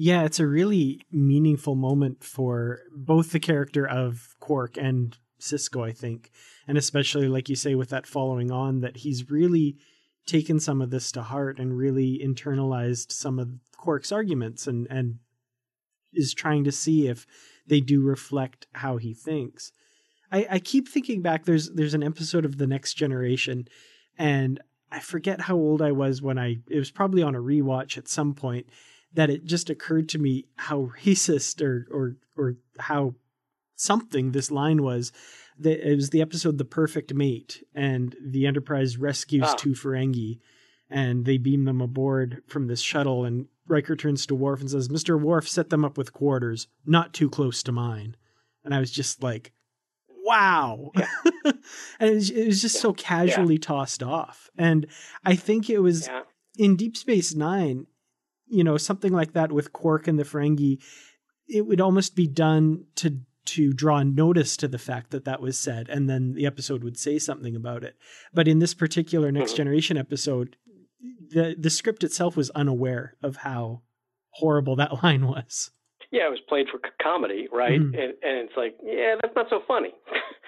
Yeah, it's a really meaningful moment for both the character of Quark and Sisko, I think. And especially, like you say, with that following on, that he's really taken some of this to heart and really internalized some of Quark's arguments and, and is trying to see if they do reflect how he thinks. I, I keep thinking back, there's there's an episode of The Next Generation, and I forget how old I was when I it was probably on a rewatch at some point that it just occurred to me how racist or or or how something this line was. That it was the episode "The Perfect Mate," and the Enterprise rescues ah. two Ferengi, and they beam them aboard from this shuttle. And Riker turns to Worf and says, "Mister Worf, set them up with quarters, not too close to mine." And I was just like, wow. Yeah. and it was, it was, just yeah. so casually yeah. tossed off. And I think it was in Deep Space Nine, you know, something like that with Quark and the Ferengi, it would almost be done to to draw notice to the fact that that was said, and then the episode would say something about it. But in this particular Next mm-hmm. Generation episode, the the script itself was unaware of how horrible that line was. Yeah, it was played for comedy, right? Mm-hmm. And, and it's like, yeah, that's not so funny.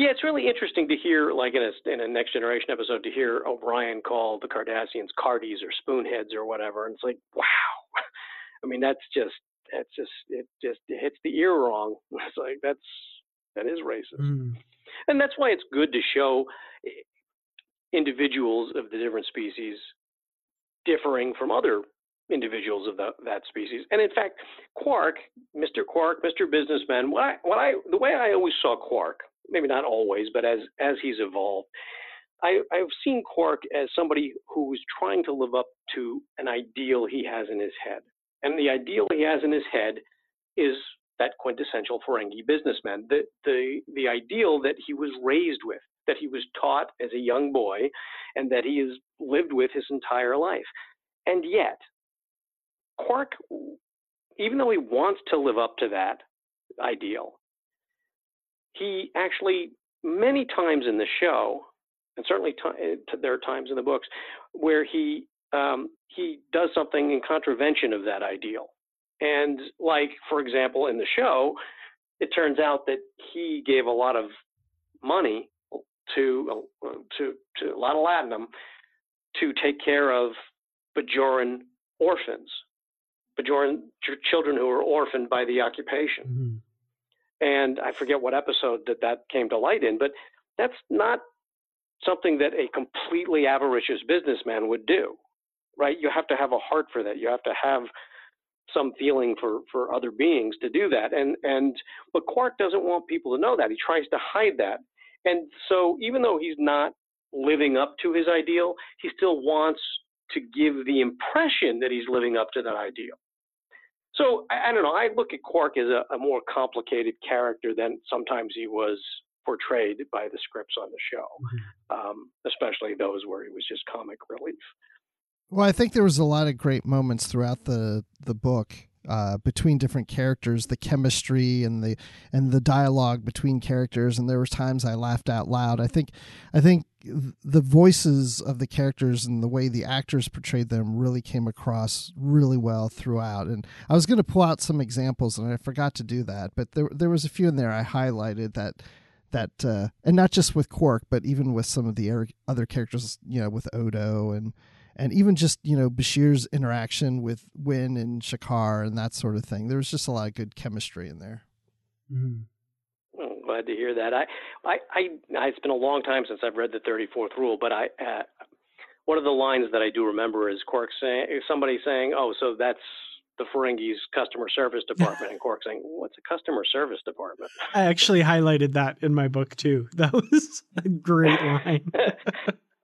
Yeah, it's really interesting to hear, like in a, in a Next Generation episode, to hear O'Brien call the Cardassians Cardies or Spoonheads or whatever, and it's like, wow. I mean, that's just that's just it just it hits the ear wrong. It's like that's that is racist, mm. and that's why it's good to show individuals of the different species differing from other individuals of the, that species. And in fact, Quark, Mr. Quark, Mr. Businessman, what I, what I, the way I always saw Quark maybe not always, but as as he's evolved, I, I've seen Quark as somebody who's trying to live up to an ideal he has in his head, and the ideal he has in his head is that quintessential Ferengi businessman, the the the ideal that he was raised with, that he was taught as a young boy, and that he has lived with his entire life, and yet Quark, even though he wants to live up to that ideal, he actually many times in the show, and certainly t- there are times in the books where he um, he does something in contravention of that ideal. And like, for example, in the show, it turns out that he gave a lot of money to uh, to to a lot of latinum to take care of Bajoran orphans, Bajoran ch- children who were orphaned by the occupation. And I forget what episode that that came to light in, but that's not something that a completely avaricious businessman would do, right? You have to have a heart for that. You have to have some feeling for for other beings to do that. And and but Quark doesn't want people to know that. He tries to hide that. And so even though he's not living up to his ideal, he still wants to give the impression that he's living up to that ideal. So I, I don't know. I look at Quark as a, a more complicated character than sometimes he was portrayed by the scripts on the show, mm-hmm. um, especially those where he was just comic relief. Well, I think there was a lot of great moments throughout the the book uh, between different characters, the chemistry and the and the dialogue between characters, and there were times I laughed out loud. I think, I think the voices of the characters and the way the actors portrayed them really came across really well throughout. And I was going to pull out some examples, and I forgot to do that, but there there was a few in there I highlighted that that uh, and not just with Quark, but even with some of the other characters, you know, with Odo and and even just you know Bashir's interaction with Winn and Shakaar and that sort of thing. There was just a lot of good chemistry in there. Mm-hmm. Well, glad to hear that. I, I, I, it's been a long time since I've read the 34th Rule, but I, uh, one of the lines that I do remember is Quark saying, somebody saying, "Oh, so that's the Ferengis customer service department," and Quark saying, "What's a customer service department?" I actually highlighted that in my book too. That was a great line.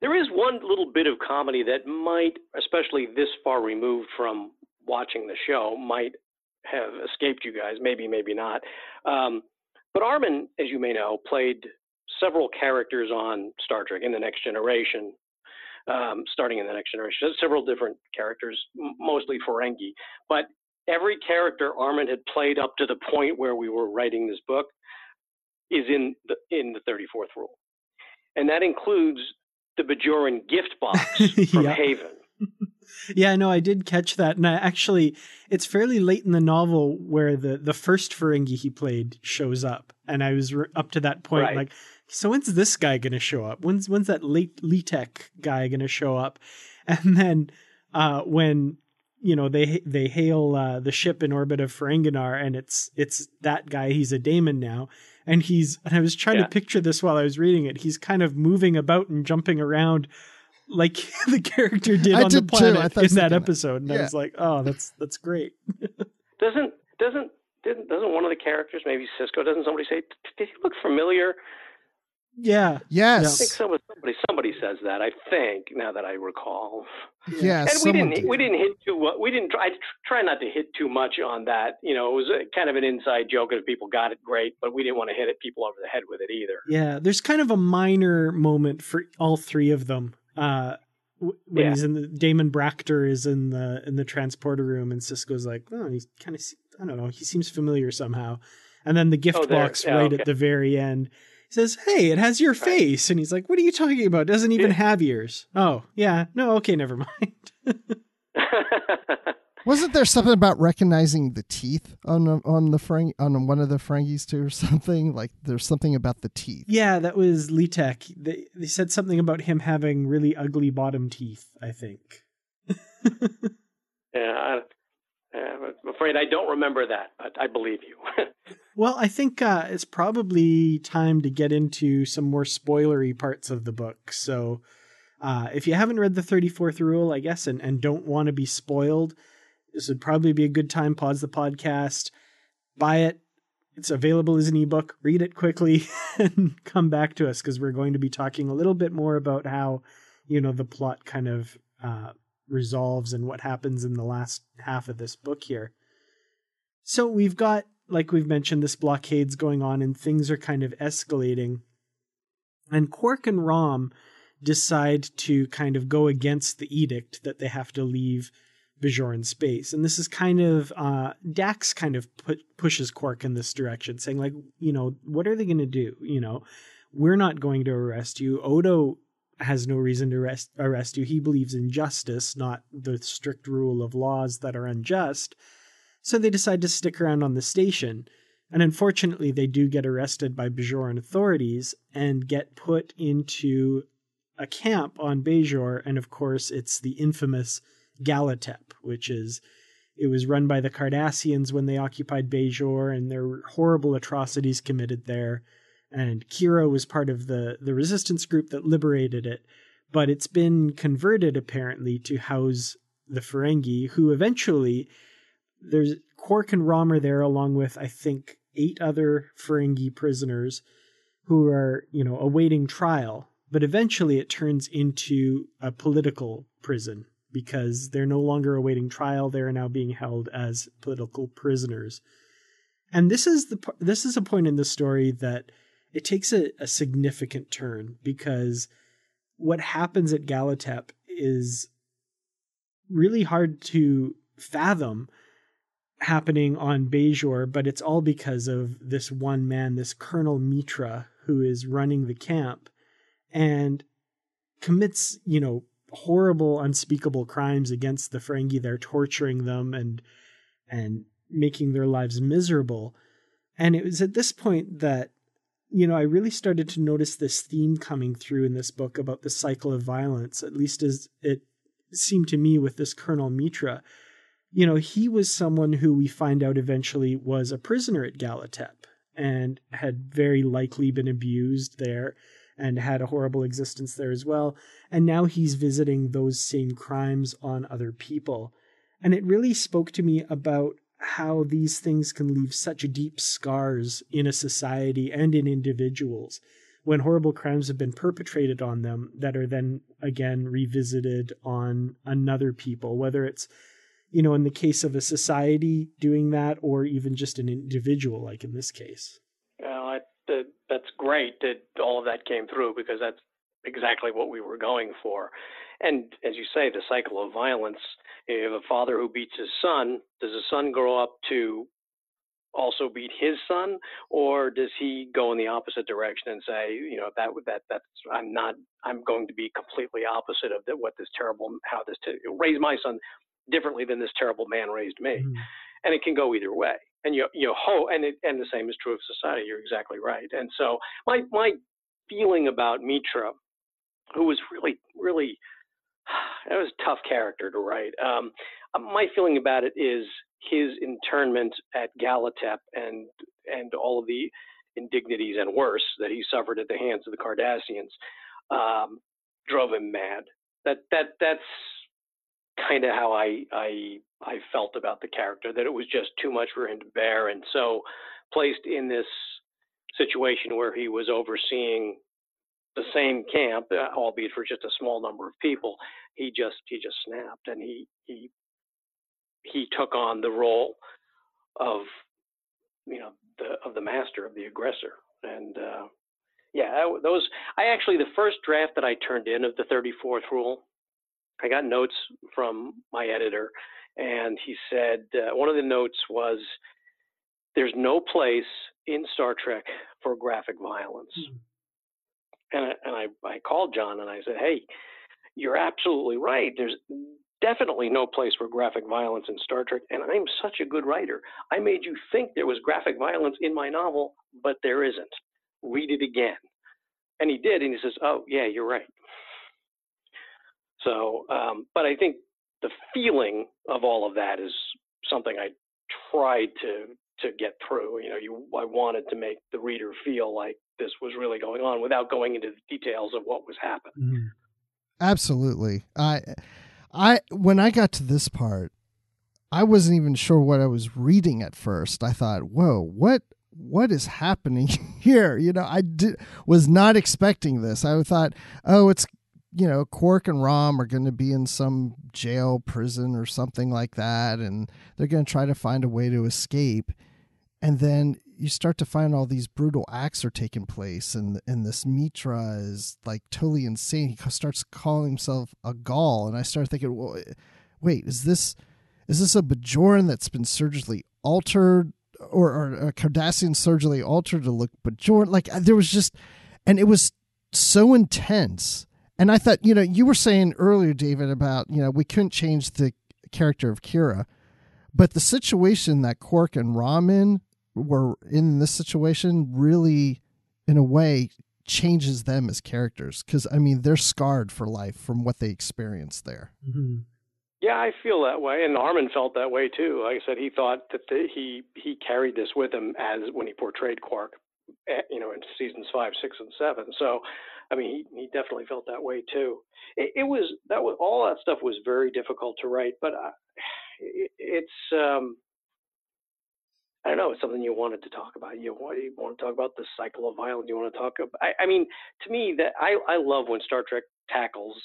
There is one little bit of comedy that might, especially this far removed from watching the show, might have escaped you guys. Maybe, maybe not. Um, but Armin, as you may know, played several characters on Star Trek in the Next Generation, um, starting in the Next Generation. Several different characters, mostly Ferengi. But every character Armin had played up to the point where we were writing this book is in the in the 34th rule, and that includes the Bajoran gift box from Haven. yeah, no, I did catch that, and I actually, it's fairly late in the novel where the the first Ferengi he played shows up, and I was re- up to that point right. like, so when's this guy gonna show up? When's when's that late Letek guy gonna show up? And then uh, when you know they they hail uh, the ship in orbit of Ferenginar, and it's it's that guy. He's a DaiMon now, and he's and I was trying yeah. to picture this while I was reading it. He's kind of moving about and jumping around like the character did I on did the planet in that episode, and yeah. I was like, "Oh, that's that's great." doesn't doesn't didn't doesn't one of the characters, maybe Sisko, doesn't somebody say, "Did he look familiar?" Yeah. Yes. I think somebody somebody somebody says that. I think now that I recall. Yeah. And we didn't did. we didn't hit too we didn't try try not to hit too much on that. You know, it was a, kind of an inside joke, and if people got it, great. But we didn't want to hit it people over the head with it either. Yeah. There's kind of a minor moment for all three of them. Uh, when yeah. he's in the DaiMon Bractor is in the in the transporter room, and Sisko's like, oh, he's kind of I don't know, he seems familiar somehow. And then the gift oh, box yeah, right okay. at the very end he says, "Hey, it has your face," and he's like, "What are you talking about? It doesn't even have ears." Oh, yeah, no, okay, never mind. Wasn't there something about recognizing the teeth on on the Frank on one of the Ferengis too, or something? Like there's something about the teeth. Yeah, that was Letek. They they said something about him having really ugly bottom teeth. I think. yeah, I'm afraid I don't remember that, but I believe you. well, I think uh, it's probably time to get into some more spoilery parts of the book. So, uh, if you haven't read the 34th Rule, I guess, and, and don't want to be spoiled, this would probably be a good time. Pause the podcast, buy it. It's available as an ebook. Read it quickly and come back to us because we're going to be talking a little bit more about how, you know, the plot kind of uh, resolves and what happens in the last half of this book here. So we've got, like we've mentioned, this blockade's going on and things are kind of escalating. And Quark and Rom decide to kind of go against the edict that they have to leave Bajoran space. And this is kind of, uh, Dax kind of put, pushes Quark in this direction, saying, like, you know, what are they going to do? You know, we're not going to arrest you. Odo has no reason to arrest, arrest you. He believes in justice, not the strict rule of laws that are unjust. So they decide to stick around on the station. And unfortunately, they do get arrested by Bajoran authorities and get put into a camp on Bajor. And of course, it's the infamous Gallitep, which is it was run by the Cardassians when they occupied Bajor, and there were horrible atrocities committed there. And Kira was part of the, the resistance group that liberated it. But it's been converted apparently to house the Ferengi, who eventually there's Quark and Rom are there along with I think eight other Ferengi prisoners who are, you know, awaiting trial. But eventually it turns into a political prison because they're no longer awaiting trial. They are now being held as political prisoners. And this is the this is a point in the story that it takes a, a significant turn because what happens at Gallitep is really hard to fathom happening on Bajor, but it's all because of this one man, this Colonel Mitra, who is running the camp and commits, you know, horrible, unspeakable crimes against the Ferengi. They're torturing them and and making their lives miserable. And it was at this point that, you know, I really started to notice this theme coming through in this book about the cycle of violence, at least as it seemed to me with this Colonel Mitra. You know, he was someone who we find out eventually was a prisoner at Gallitep and had very likely been abused there and had a horrible existence there as well. And now he's visiting those same crimes on other people. And it really spoke to me about how these things can leave such deep scars in a society and in individuals when horrible crimes have been perpetrated on them that are then again revisited on another people whether it's you know in the case of a society doing that or even just an individual like in this case. Well, that's great that all of that came through because that's exactly what we were going for. And as you say, the cycle of violence. You have a father who beats his son. Does the son grow up to also beat his son, or does he go in the opposite direction and say, you know, that that that's I'm not I'm going to be completely opposite of what this terrible how this raise my son differently than this terrible man raised me, mm. and it can go either way and you you hope and it, and the same is true of society. You're exactly right. And so my my feeling about Mitra, who was really really it was a tough character to write. Um, my feeling about it is his internment at Gallitep and and all of the indignities and worse that he suffered at the hands of the Cardassians um, drove him mad. That that that's kind of how I I I felt about the character that it was just too much for him to bear, and so placed in this situation where he was overseeing the same camp, uh, albeit for just a small number of people, he just he just snapped and he he he took on the role of you know the of the master of the aggressor and uh, yeah those I actually the first draft that I turned in of the 34th rule I got notes from my editor, and he said uh, one of the notes was there's no place in Star Trek for graphic violence. Mm-hmm. And, I, and I, I called John and I said, hey, you're absolutely right. There's definitely no place for graphic violence in Star Trek, and I'm such a good writer. I made you think there was graphic violence in my novel, but there isn't. Read it again. And he did, and he says, Oh, yeah, you're right. So, um, but I think the feeling of all of that is something I tried to to get through. You know, you I wanted to make the reader feel like this was really going on without going into the details of what was happening. Mm-hmm. Absolutely. I I when I got to this part, I wasn't even sure what I was reading at first. I thought, "Whoa, what what is happening here?" You know, I did, was not expecting this. I thought, "Oh, it's you know, Quark and Rom are going to be in some jail, prison, or something like that, and they're going to try to find a way to escape. And then you start to find all these brutal acts are taking place, and and this Mitra is like totally insane. He starts calling himself a Gul, and I start thinking, well, wait, is this is this a Bajoran that's been surgically altered, or, or a Cardassian surgically altered to look Bajoran? Like uh, there was just, and it was so intense And I thought, you know, you were saying earlier, David, about, you know, we couldn't change the character of Kira, but the situation that Quark and Ramen were in this situation really, in a way, changes them as characters. Because, I mean, they're scarred for life from what they experienced there. Mm-hmm. Yeah, I feel that way, and Armin felt that way too. Like I said, he thought that the, he he carried this with him as when he portrayed Quark, eh, you know, in seasons five, six, and seven. So, I mean, he, he definitely felt that way too. It, it was that was all that stuff was very difficult to write, but uh, it, it's um, I don't know, it's something you wanted to talk about. You want you want to talk about the cycle of violence. You want to talk about. I, I mean, to me, that I I love when Star Trek tackles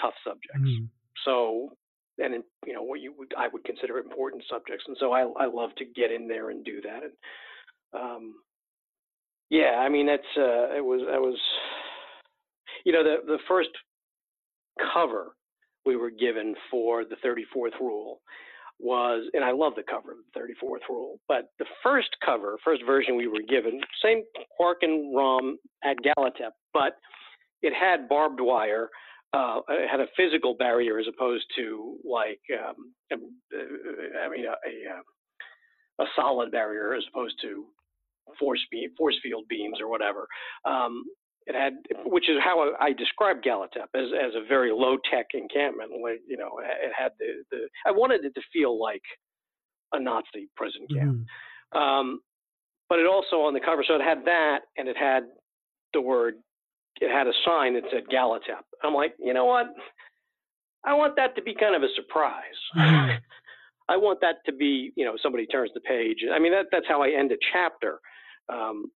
tough subjects. Mm-hmm. So and in, you know what you would I would consider important subjects, and so I I love to get in there and do that. And um, yeah, I mean that's uh, it was I was you know the the first cover we were given for the 34th rule was, and I love the cover of the 34th rule, but the first cover, first version we were given, same Quark and Rom at Gallitep, but it had barbed wire uh, had a physical barrier as opposed to like um, uh, I mean a, a, a solid barrier as opposed to force beam, force field beams or whatever. Um, it had, which is how I, described Gallitep as as a very low tech encampment. Like you know, it had the the I wanted it to feel like a Nazi prison camp. Mm-hmm. Um, but it also on the cover, so it had that, and it had the word it had a sign that said Gallitep. I'm like, you know what? I want that to be kind of a surprise. Mm-hmm. I want that to be, you know, somebody turns the page. I mean, that, that's how I end a chapter, um,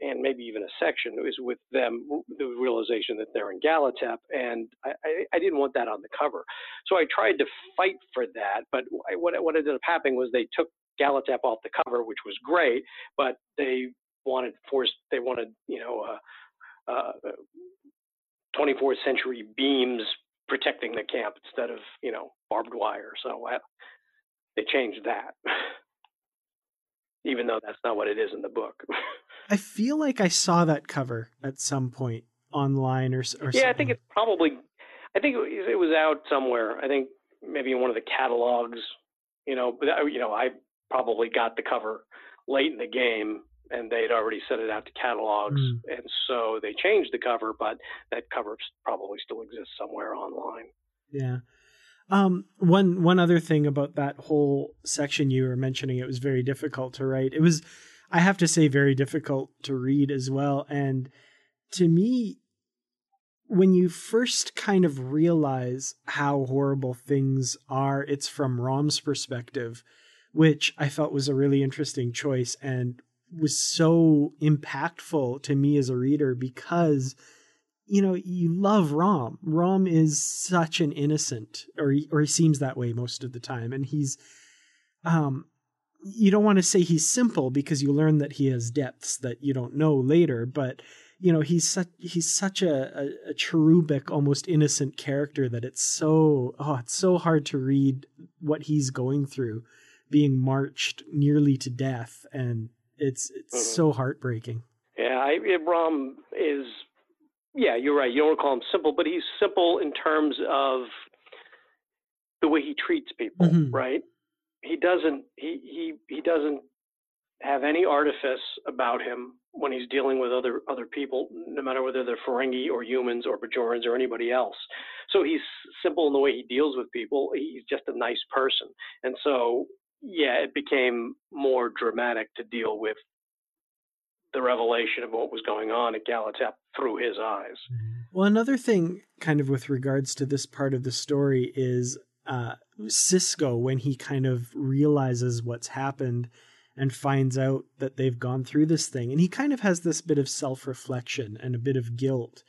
and maybe even a section is with them, the realization that they're in Gallitep, and I, I, I, didn't want that on the cover. So I tried to fight for that, but I, what, what ended up happening was they took Gallitep off the cover, which was great, but they wanted forced, they wanted, you know, uh, uh, 24th century beams protecting the camp instead of you know barbed wire. So uh, they changed that, even though that's not what it is in the book. I feel like I saw that cover at some point online or, or yeah, something. I think it's probably. I think it was out somewhere. I think maybe in one of the catalogs. You know, but you know, I probably got the cover late in the game and they'd already sent it out to catalogs, mm. and so they changed the cover, but that cover probably still exists somewhere online. Yeah. Um, one one other thing about that whole section you were mentioning, it was very difficult to write. It was, I have to say, very difficult to read as well. And to me, when you first kind of realize how horrible things are, it's from Rom's perspective, which I felt was a really interesting choice. And was so impactful to me as a reader because you know you love Rom. Rom is such an innocent, or he, or he seems that way most of the time, and he's um you don't want to say he's simple because you learn that he has depths that you don't know later, but you know he's such he's such a, a, a cherubic, almost innocent character that it's so oh it's so hard to read what he's going through, being marched nearly to death and it's it's mm-hmm. so heartbreaking. Yeah, I, Rom is. Yeah, you're right. You don't call him simple, but he's simple in terms of the way he treats people. Mm-hmm. Right? He doesn't. He he he doesn't have any artifice about him when he's dealing with other other people, no matter whether they're Ferengi or humans or Bajorans or anybody else. So he's simple in the way he deals with people. He's just a nice person, and so yeah, it became more dramatic to deal with the revelation of what was going on at Gallitep through his eyes. Well, another thing, kind of with regards to this part of the story, is uh, Sisko when he kind of realizes what's happened and finds out that they've gone through this thing, and he kind of has this bit of self-reflection and a bit of guilt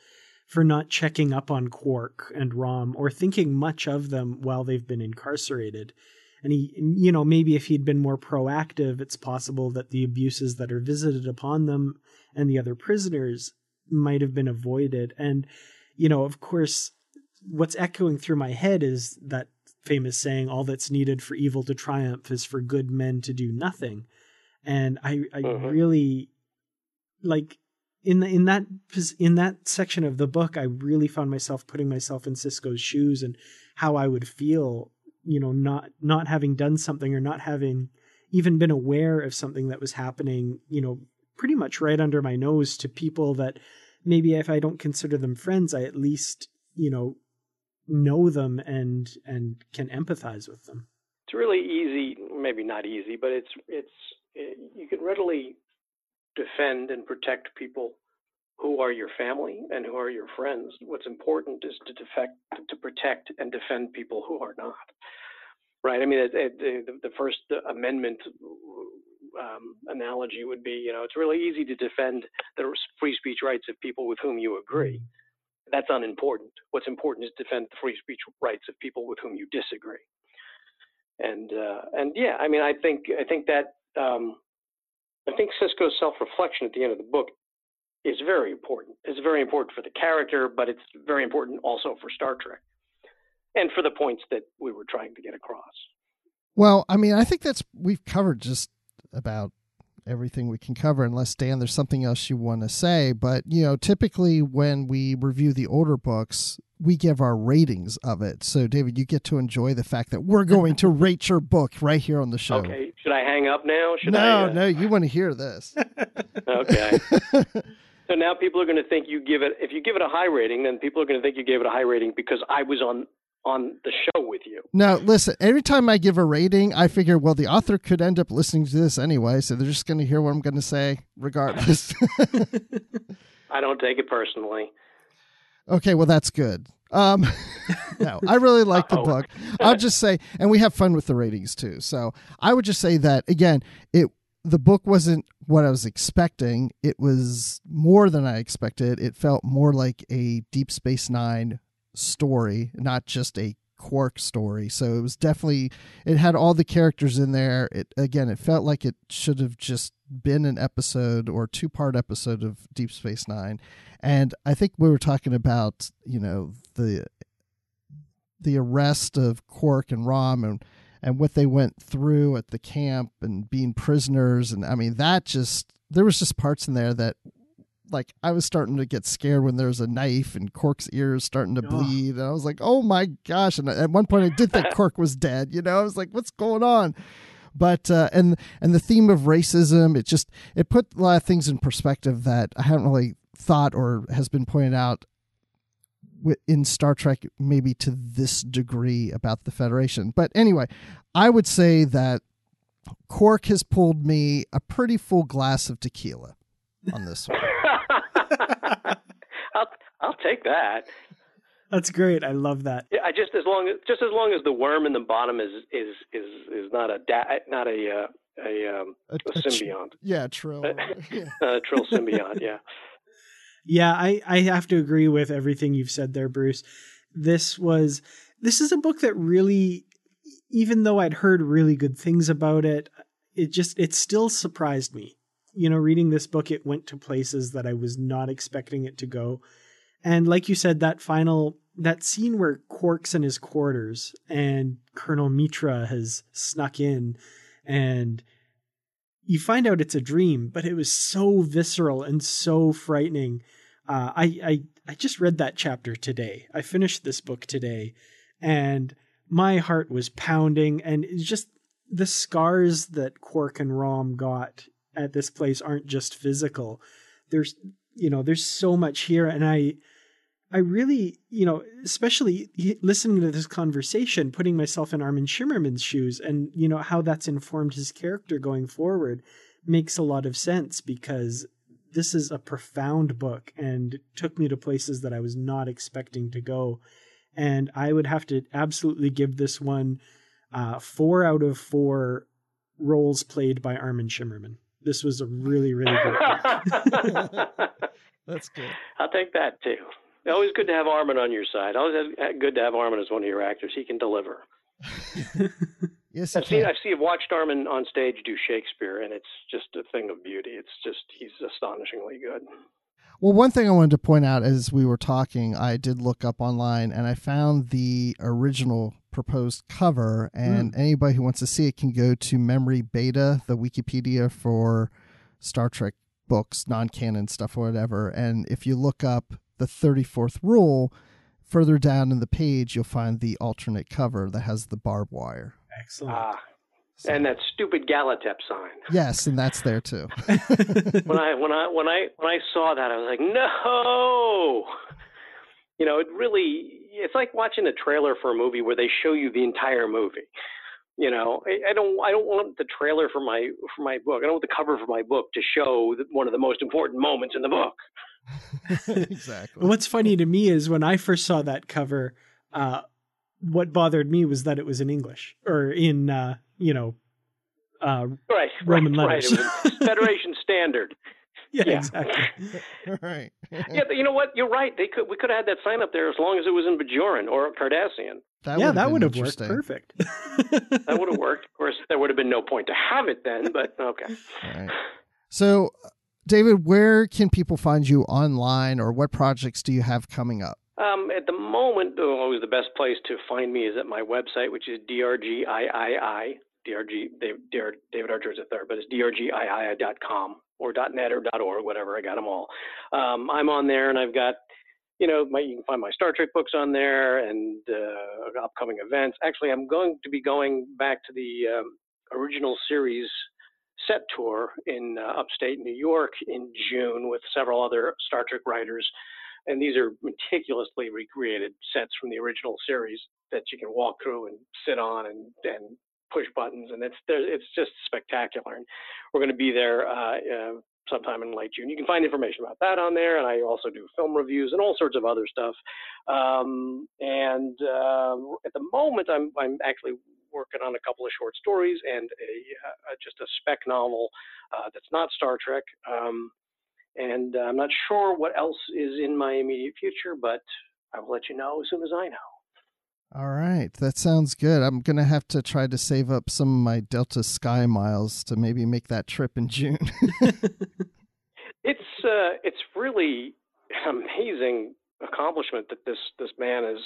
for not checking up on Quark and Rom or thinking much of them while they've been incarcerated. And he you know maybe if he'd been more proactive it's possible that the abuses that are visited upon them and the other prisoners might have been avoided. And you know of course what's echoing through my head is that famous saying all that's needed for evil to triumph is for good men to do nothing and i i uh-huh. really like in the, in that in that section of the book, I really found myself putting myself in Sisko's shoes and how I would feel, you know, not not having done something or not having even been aware of something that was happening, you know, pretty much right under my nose to people that maybe if I don't consider them friends, I at least, you know, know them and and can empathize with them. It's really easy, maybe not easy, but it's it's it, you can readily defend and protect people who are your family and who are your friends. What's important is to defect, to protect and defend people who are not. Right. I mean, it, it, the, the First Amendment um, analogy would be, you know, it's really easy to defend the free speech rights of people with whom you agree. That's unimportant. What's important is defend the free speech rights of people with whom you disagree. And uh, and yeah, I mean, I think I think that um, I think Sisko's self-reflection at the end of the book is very important. It's very important for the character, but it's very important also for Star Trek and for the points that we were trying to get across. Well, I mean, I think that's we've covered just about everything we can cover unless Dan there's something else you want to say, but you know, typically when we review the older books, we give our ratings of it. So David, you get to enjoy the fact that we're going to rate your book right here on the show. Okay. Should I hang up now? Should no, I, uh... no, you want to hear this. okay. So now people are going to think you give it. If you give it a high rating, then people are going to think you gave it a high rating because I was on on the show with you. Now, listen. Every time I give a rating, I figure, well, the author could end up listening to this anyway, so they're just going to hear what I'm going to say, regardless. I don't take it personally. Okay, well, that's good. Um, no, I really like the book. I'll just say, and we have fun with the ratings too. So I would just say that again, it the book wasn't what I was expecting. It was more than I expected. It felt more like a Deep Space Nine story, not just a Quark story. So it was definitely it had all the characters in there. It again, it felt like it should have just been an episode or two part episode of Deep Space Nine. And I think we were talking about, you know, the the arrest of Quark and Rom and and what they went through at the camp and being prisoners and I mean that just there was just parts in there that like I was starting to get scared when there was a knife and Quark's ears starting to bleed and I was like oh my gosh and at one point I did think Quark was dead you know I was like what's going on but uh, and and the theme of racism it just it put a lot of things in perspective that I haven't really thought or has been pointed out in Star Trek, maybe to this degree about the Federation. But anyway, I would say that Quark has pulled me a pretty full glass of tequila on this one. I'll I'll take that. That's great. I love that. Yeah, I just as long as just as long as the worm in the bottom is is is is not a da- not a uh, a, um, a, a, symbiont. Tr- yeah, trill. a trill symbiont. Yeah. Yeah, I, I have to agree with everything you've said there, Bruce. This was this is a book that really even though I'd heard really good things about it, it just it still surprised me. You know, reading this book, it went to places that I was not expecting it to go. And like you said, that final that scene where Quark's in his quarters and Colonel Mitra has snuck in and you find out it's a dream, but it was so visceral and so frightening uh, I, I I just read that chapter today. I finished this book today, and my heart was pounding. And it's just the scars that Quark and Rom got at this place aren't just physical. There's you know there's so much here, and I I really you know especially listening to this conversation, putting myself in Armin Shimerman's shoes, and you know how that's informed his character going forward makes a lot of sense because this is a profound book and took me to places that I was not expecting to go. And I would have to absolutely give this one uh, four out of four roles played by Armin Shimerman. This was a really, really good. That's good. I'll take that too. Always good to have Armin on your side. Always good to have Armin as one of your actors. He can deliver. Yes, I've seen. I've seen. I've watched Armin on stage do Shakespeare, and it's just a thing of beauty. It's just he's astonishingly good. Well, one thing I wanted to point out as we were talking, I did look up online and I found the original proposed cover. And mm. anybody who wants to see it can go to Memory Beta, the Wikipedia for Star Trek books, non canon stuff or whatever. And if you look up the 34th rule, further down in the page, you'll find the alternate cover that has the barbed wire. Excellent. Ah, and that stupid Gallitep sign. Yes, and that's there too. when I when I when I when I saw that, I was like, no. You know, it really it's like watching a trailer for a movie where they show you the entire movie. You know, I, I don't I don't want the trailer for my for my book. I don't want the cover for my book to show one of the most important moments in the book. exactly. What's funny to me is when I first saw that cover, uh, what bothered me was that it was in English or in uh, you know uh, right Roman right, letters. Right. Federation standard. Yeah, Yeah. exactly. right. Yeah, but you know what? You're right. They could we could have had that sign up there as long as it was in Bajoran or Cardassian. That yeah, would've that would have worked perfect. That would have worked. Of course, there would have been no point to have it then. But okay. Right. So, David, where can people find you online, or what projects do you have coming up? Um, at the moment, always the best place to find me is at my website, which is drgiii, drg, David R. George III, but it's drgiii.com or .net or .org, whatever. I got them all. Um, I'm on there, and I've got, you know, my, you can find my Star Trek books on there and uh, upcoming events. Actually, I'm going to be going back to the um, original series set tour in uh, upstate New York in June with several other Star Trek writers and these are meticulously recreated sets from the original series that you can walk through and sit on and, and push buttons, and it's it's just spectacular. And we're going to be there uh, uh, sometime in late June. You can find information about that on there, and I also do film reviews and all sorts of other stuff. Um, and uh, at the moment, I'm I'm actually working on a couple of short stories and a uh, just a spec novel uh, that's not Star Trek. Um, and uh, I'm not sure what else is in my immediate future, but I will let you know as soon as I know. All right, that sounds good. I'm gonna have to try to save up some of my Delta Sky miles to maybe make that trip in June. It's uh, it's really an amazing accomplishment that this this man has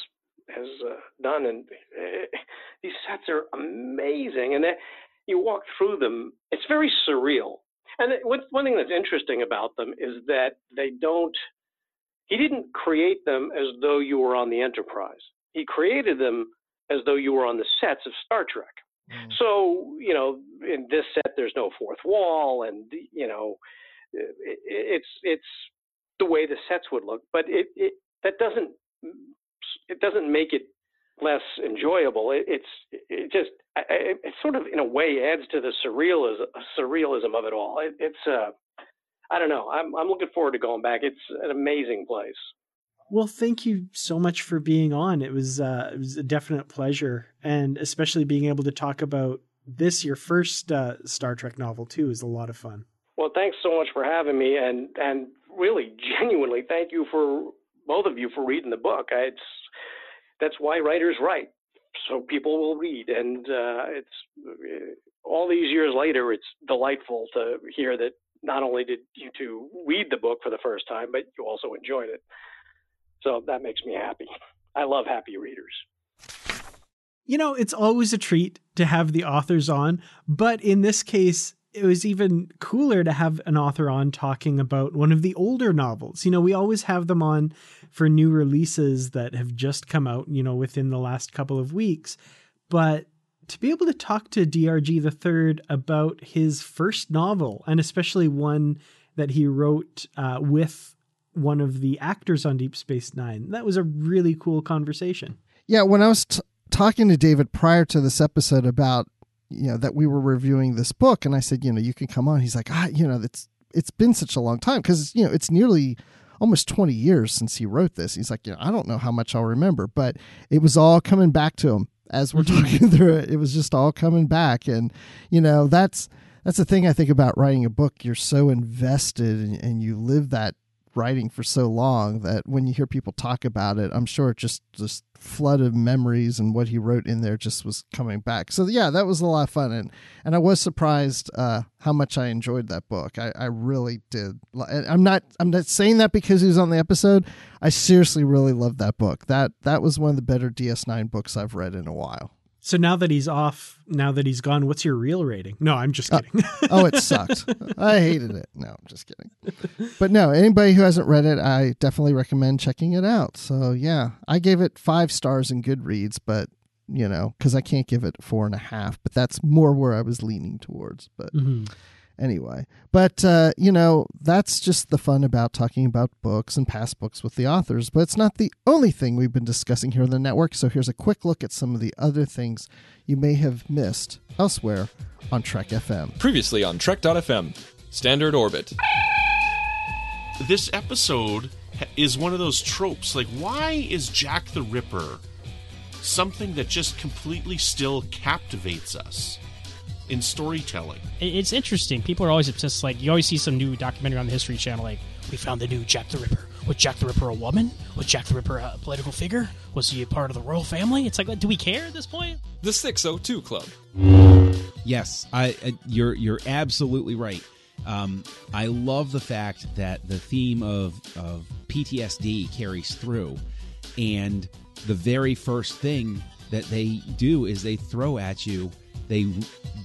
has uh, done, and uh, these sets are amazing. And that you walk through them, it's very surreal. And it- what's one thing that's interesting about them is that they don't. He didn't create them as though you were on the Enterprise. He created them as though you were on the sets of Star Trek. Mm. So, you know, in this set, there's no fourth wall, and you know, it, it's it's the way the sets would look, but it, it that doesn't it doesn't make it less enjoyable. It, it's it just I- I- it sort of in a way adds to the surrealism surrealism of it all. It, it's uh I don't know. I'm I'm looking forward to going back. It's an amazing place. Well, thank you so much for being on. It was uh, it was a definite pleasure, and especially being able to talk about this your first uh, Star Trek novel too is a lot of fun. Well, thanks so much for having me, and and really genuinely thank you for both of you for reading the book. I, it's that's why writers write, so people will read, and uh, it's uh, all these years later, it's delightful to hear that not only did you two read the book for the first time, but you also enjoyed it. So that makes me happy. I love happy readers. You know, it's always a treat to have the authors on, but in this case, it was even cooler to have an author on talking about one of the older novels. You know, we always have them on for new releases that have just come out, you know, within the last couple of weeks. But to be able to talk to DRG the third about his first novel, and especially one that he wrote uh, with one of the actors on Deep Space Nine, that was a really cool conversation. Yeah, when I was t- talking to David prior to this episode about you know that we were reviewing this book, and I said, you know, you can come on. He's like, ah, you know, it's it's been such a long time because you know it's nearly almost 20 years since he wrote this. He's like, you know, I don't know how much I'll remember, but it was all coming back to him as we're talking through it. It was just all coming back, and you know, that's that's the thing I think about writing a book. You're so invested, and, and you live that writing for so long that when you hear people talk about it, I'm sure it just just flood of memories and what he wrote in there just was coming back. So yeah, that was a lot of fun, and and I was surprised uh, how much I enjoyed that book. I, I really did. I'm not I'm not saying that because he was on the episode. I seriously really loved that book. That that was one of the better DS9 books I've read in a while. So now that he's off, now that he's gone, what's your real rating? No, I'm just Uh, kidding. oh, it sucked. I hated it. No, I'm just kidding. But no, anybody who hasn't read it, I definitely recommend checking it out. So yeah, I gave it five stars in Goodreads, but you know, because I can't give it four and a half. But that's more where I was leaning towards. But Mhm. Anyway, but uh, you know, that's just the fun about talking about books and past books with the authors. But it's not the only thing we've been discussing here on the network. So here's a quick look at some of the other things you may have missed elsewhere on Trek FM. Previously on Trek.fm, Standard Orbit. this episode is one of those tropes. Like, why is Jack the Ripper something that just completely still captivates us in storytelling? It's interesting. People are always obsessed. Like you always see some new documentary on the History Channel. Like we found the new Jack the Ripper. Was Jack the Ripper a woman? Was Jack the Ripper a political figure? Was he a part of the royal family? It's like, do we care at this point? The 602 Club. Yes, I, I you're you're absolutely right. Um, I love the fact that the theme of of PTSD carries through, and the very first thing that they do is they throw at you, they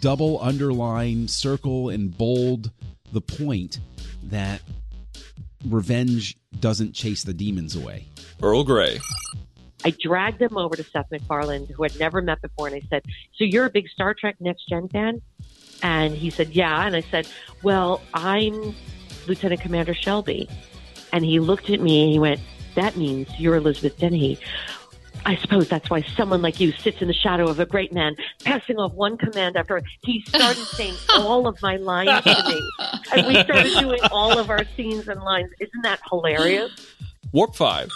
double underline, circle, and bold the point that revenge doesn't chase the demons away. Earl Grey. I dragged them over to Seth MacFarlane, who had never met before, and I said, "So you're a big Star Trek Next Gen fan?" And he said, "Yeah." And I said, "Well, I'm Lieutenant Commander Shelby." And he looked at me and he went, "That means you're Elizabeth Dennehy." I suppose that's why someone like you sits in the shadow of a great man, passing off one command after he started saying all of my lines to me. And we started doing all of our scenes and lines. Isn't that hilarious? Warp 5.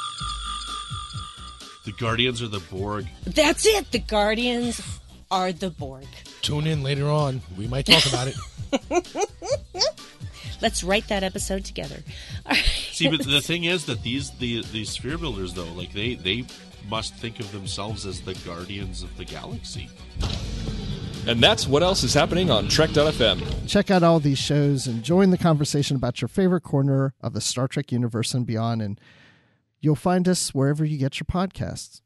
The Guardians are the Borg. That's it. The Guardians are the Borg. Tune in later on. We might talk about it. Let's write that episode together. See, but the thing is that these the these sphere builders though, like they they must think of themselves as the guardians of the galaxy. And that's what else is happening on Trek.fm. Check out all these shows and join the conversation about your favorite corner of the Star Trek universe and beyond. And you'll find us wherever you get your podcasts.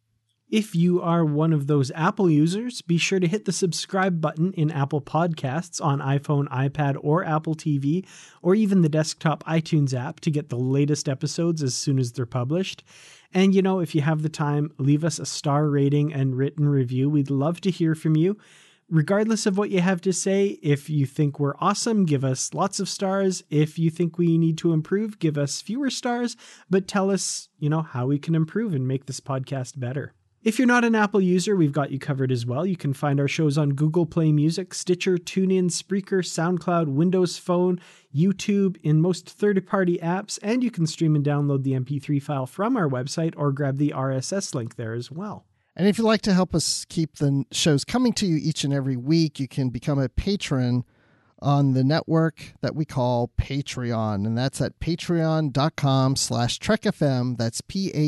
If you are one of those Apple users, be sure to hit the subscribe button in Apple Podcasts on iPhone, iPad, or Apple TV, or even the desktop iTunes app to get the latest episodes as soon as they're published. And you know, if you have the time, leave us a star rating and written review. We'd love to hear from you. Regardless of what you have to say, if you think we're awesome, give us lots of stars. If you think we need to improve, give us fewer stars, but tell us, you know, how we can improve and make this podcast better. If you're not an Apple user, we've got you covered as well. You can find our shows on Google Play Music, Stitcher, TuneIn, Spreaker, SoundCloud, Windows Phone, YouTube, in most third party apps, and you can stream and download the MP3 file from our website or grab the RSS link there as well. And if you'd like to help us keep the shows coming to you each and every week, you can become a patron on the network that we call Patreon. And that's at patreon.com slash trekfm. That's P-A-T-R-E-O-N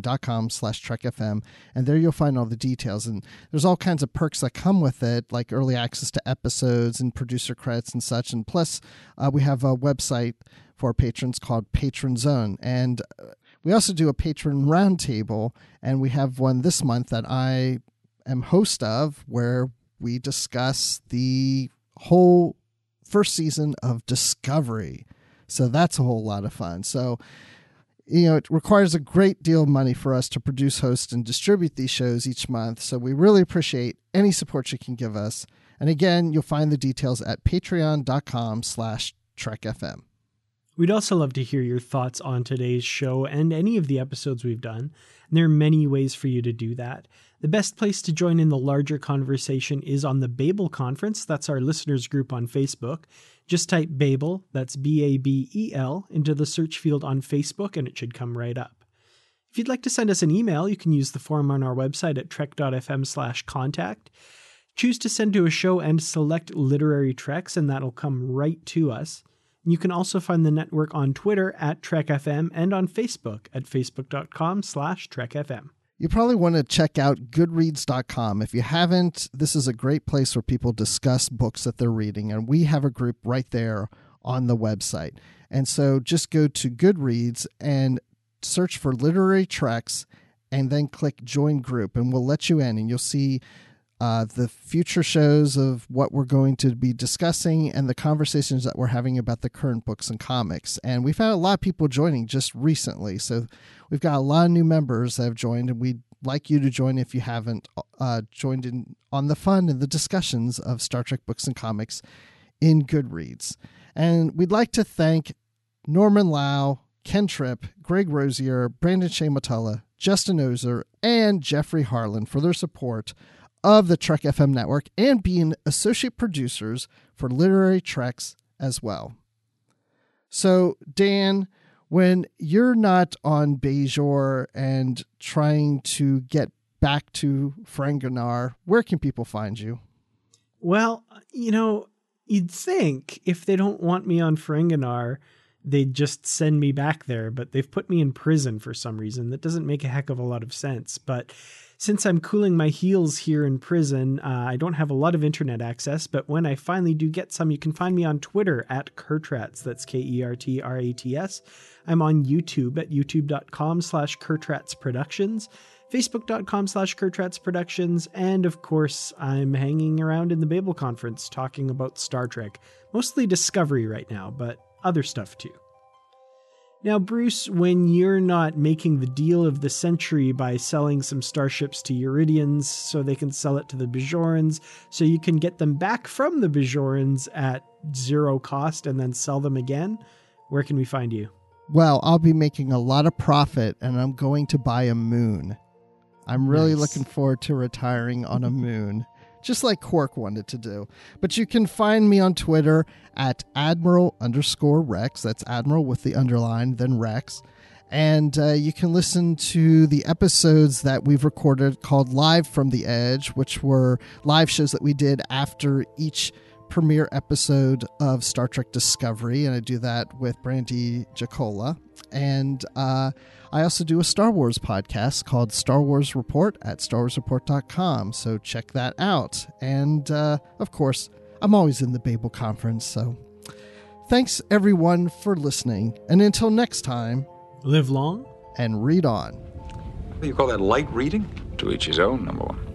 dot com slash trekfm. And there you'll find all the details. And there's all kinds of perks that come with it, like early access to episodes and producer credits and such. And plus, uh, we have a website for patrons called Patron Zone. And uh, we also do a patron roundtable, and we have one this month that I am host of where we discuss the whole first season of Discovery. So that's a whole lot of fun. So, you know, it requires a great deal of money for us to produce, host, and distribute these shows each month. So we really appreciate any support you can give us. And again, you'll find the details at patreon.com slash trekfm. We'd also love to hear your thoughts on today's show and any of the episodes we've done. And there are many ways for you to do that. The best place to join in the larger conversation is on the Babel Conference. That's our listeners group on Facebook. Just type Babel, that's B A B E L, into the search field on Facebook and it should come right up. If you'd like to send us an email, you can use the form on our website at trek.fm slash contact. Choose to send to a show and select literary treks, and that'll come right to us. You can also find the network on Twitter at TrekFM and on Facebook at facebook.com slash TrekFM. You probably want to check out goodreads.com. If you haven't, this is a great place where people discuss books that they're reading, and we have a group right there on the website. And so just go to Goodreads and search for literary treks and then click join group, and we'll let you in, and you'll see uh, the future shows of what we're going to be discussing and the conversations that we're having about the current books and comics. And we've had a lot of people joining just recently. So we've got a lot of new members that have joined, and we'd like you to join if you haven't uh, joined in on the fun and the discussions of Star Trek books and comics in Goodreads. And we'd like to thank Norman Lau, Ken Tripp, Greg Rosier, Brandon Shea Matella, Justin Ozer, and Jeffrey Harlan for their support of the Trek FM network and being associate producers for Literary Treks as well. So, Dan, when you're not on Bajor and trying to get back to Ferenginar, where can people find you? Well, you know, you'd think if they don't want me on Ferenginar, they'd just send me back there, but they've put me in prison for some reason. That doesn't make a heck of a lot of sense. But since I'm cooling my heels here in prison, uh, I don't have a lot of internet access, but when I finally do get some, you can find me on Twitter at Kertrats. That's K E R T R A T S. I'm on YouTube at youtube.com slash Kertrats Productions, facebook.com slash Kertrats Productions, and of course, I'm hanging around in the Babel Conference talking about Star Trek. Mostly Discovery right now, but other stuff too. Now, Bruce, when you're not making the deal of the century by selling some starships to Yridians so they can sell it to the Bajorans, so you can get them back from the Bajorans at zero cost and then sell them again, where can we find you? Well, I'll be making a lot of profit and I'm going to buy a moon. I'm really Nice. looking forward to retiring on a moon, just like Quark wanted to do. But you can find me on Twitter at Admiral underscore Rex. That's Admiral with the underline, then Rex. And uh, you can listen to the episodes that we've recorded called Live from the Edge, which were live shows that we did after each premiere episode of Star Trek Discovery, and I do that with Brandy Jacola. And uh, I also do a Star Wars podcast called Star Wars Report at starwarsreport.com, so check that out. And uh, of course, I'm always in the Babel conference, so thanks everyone for listening. And until next time, live long and read on. What do you call that, light reading? To each his own, number one.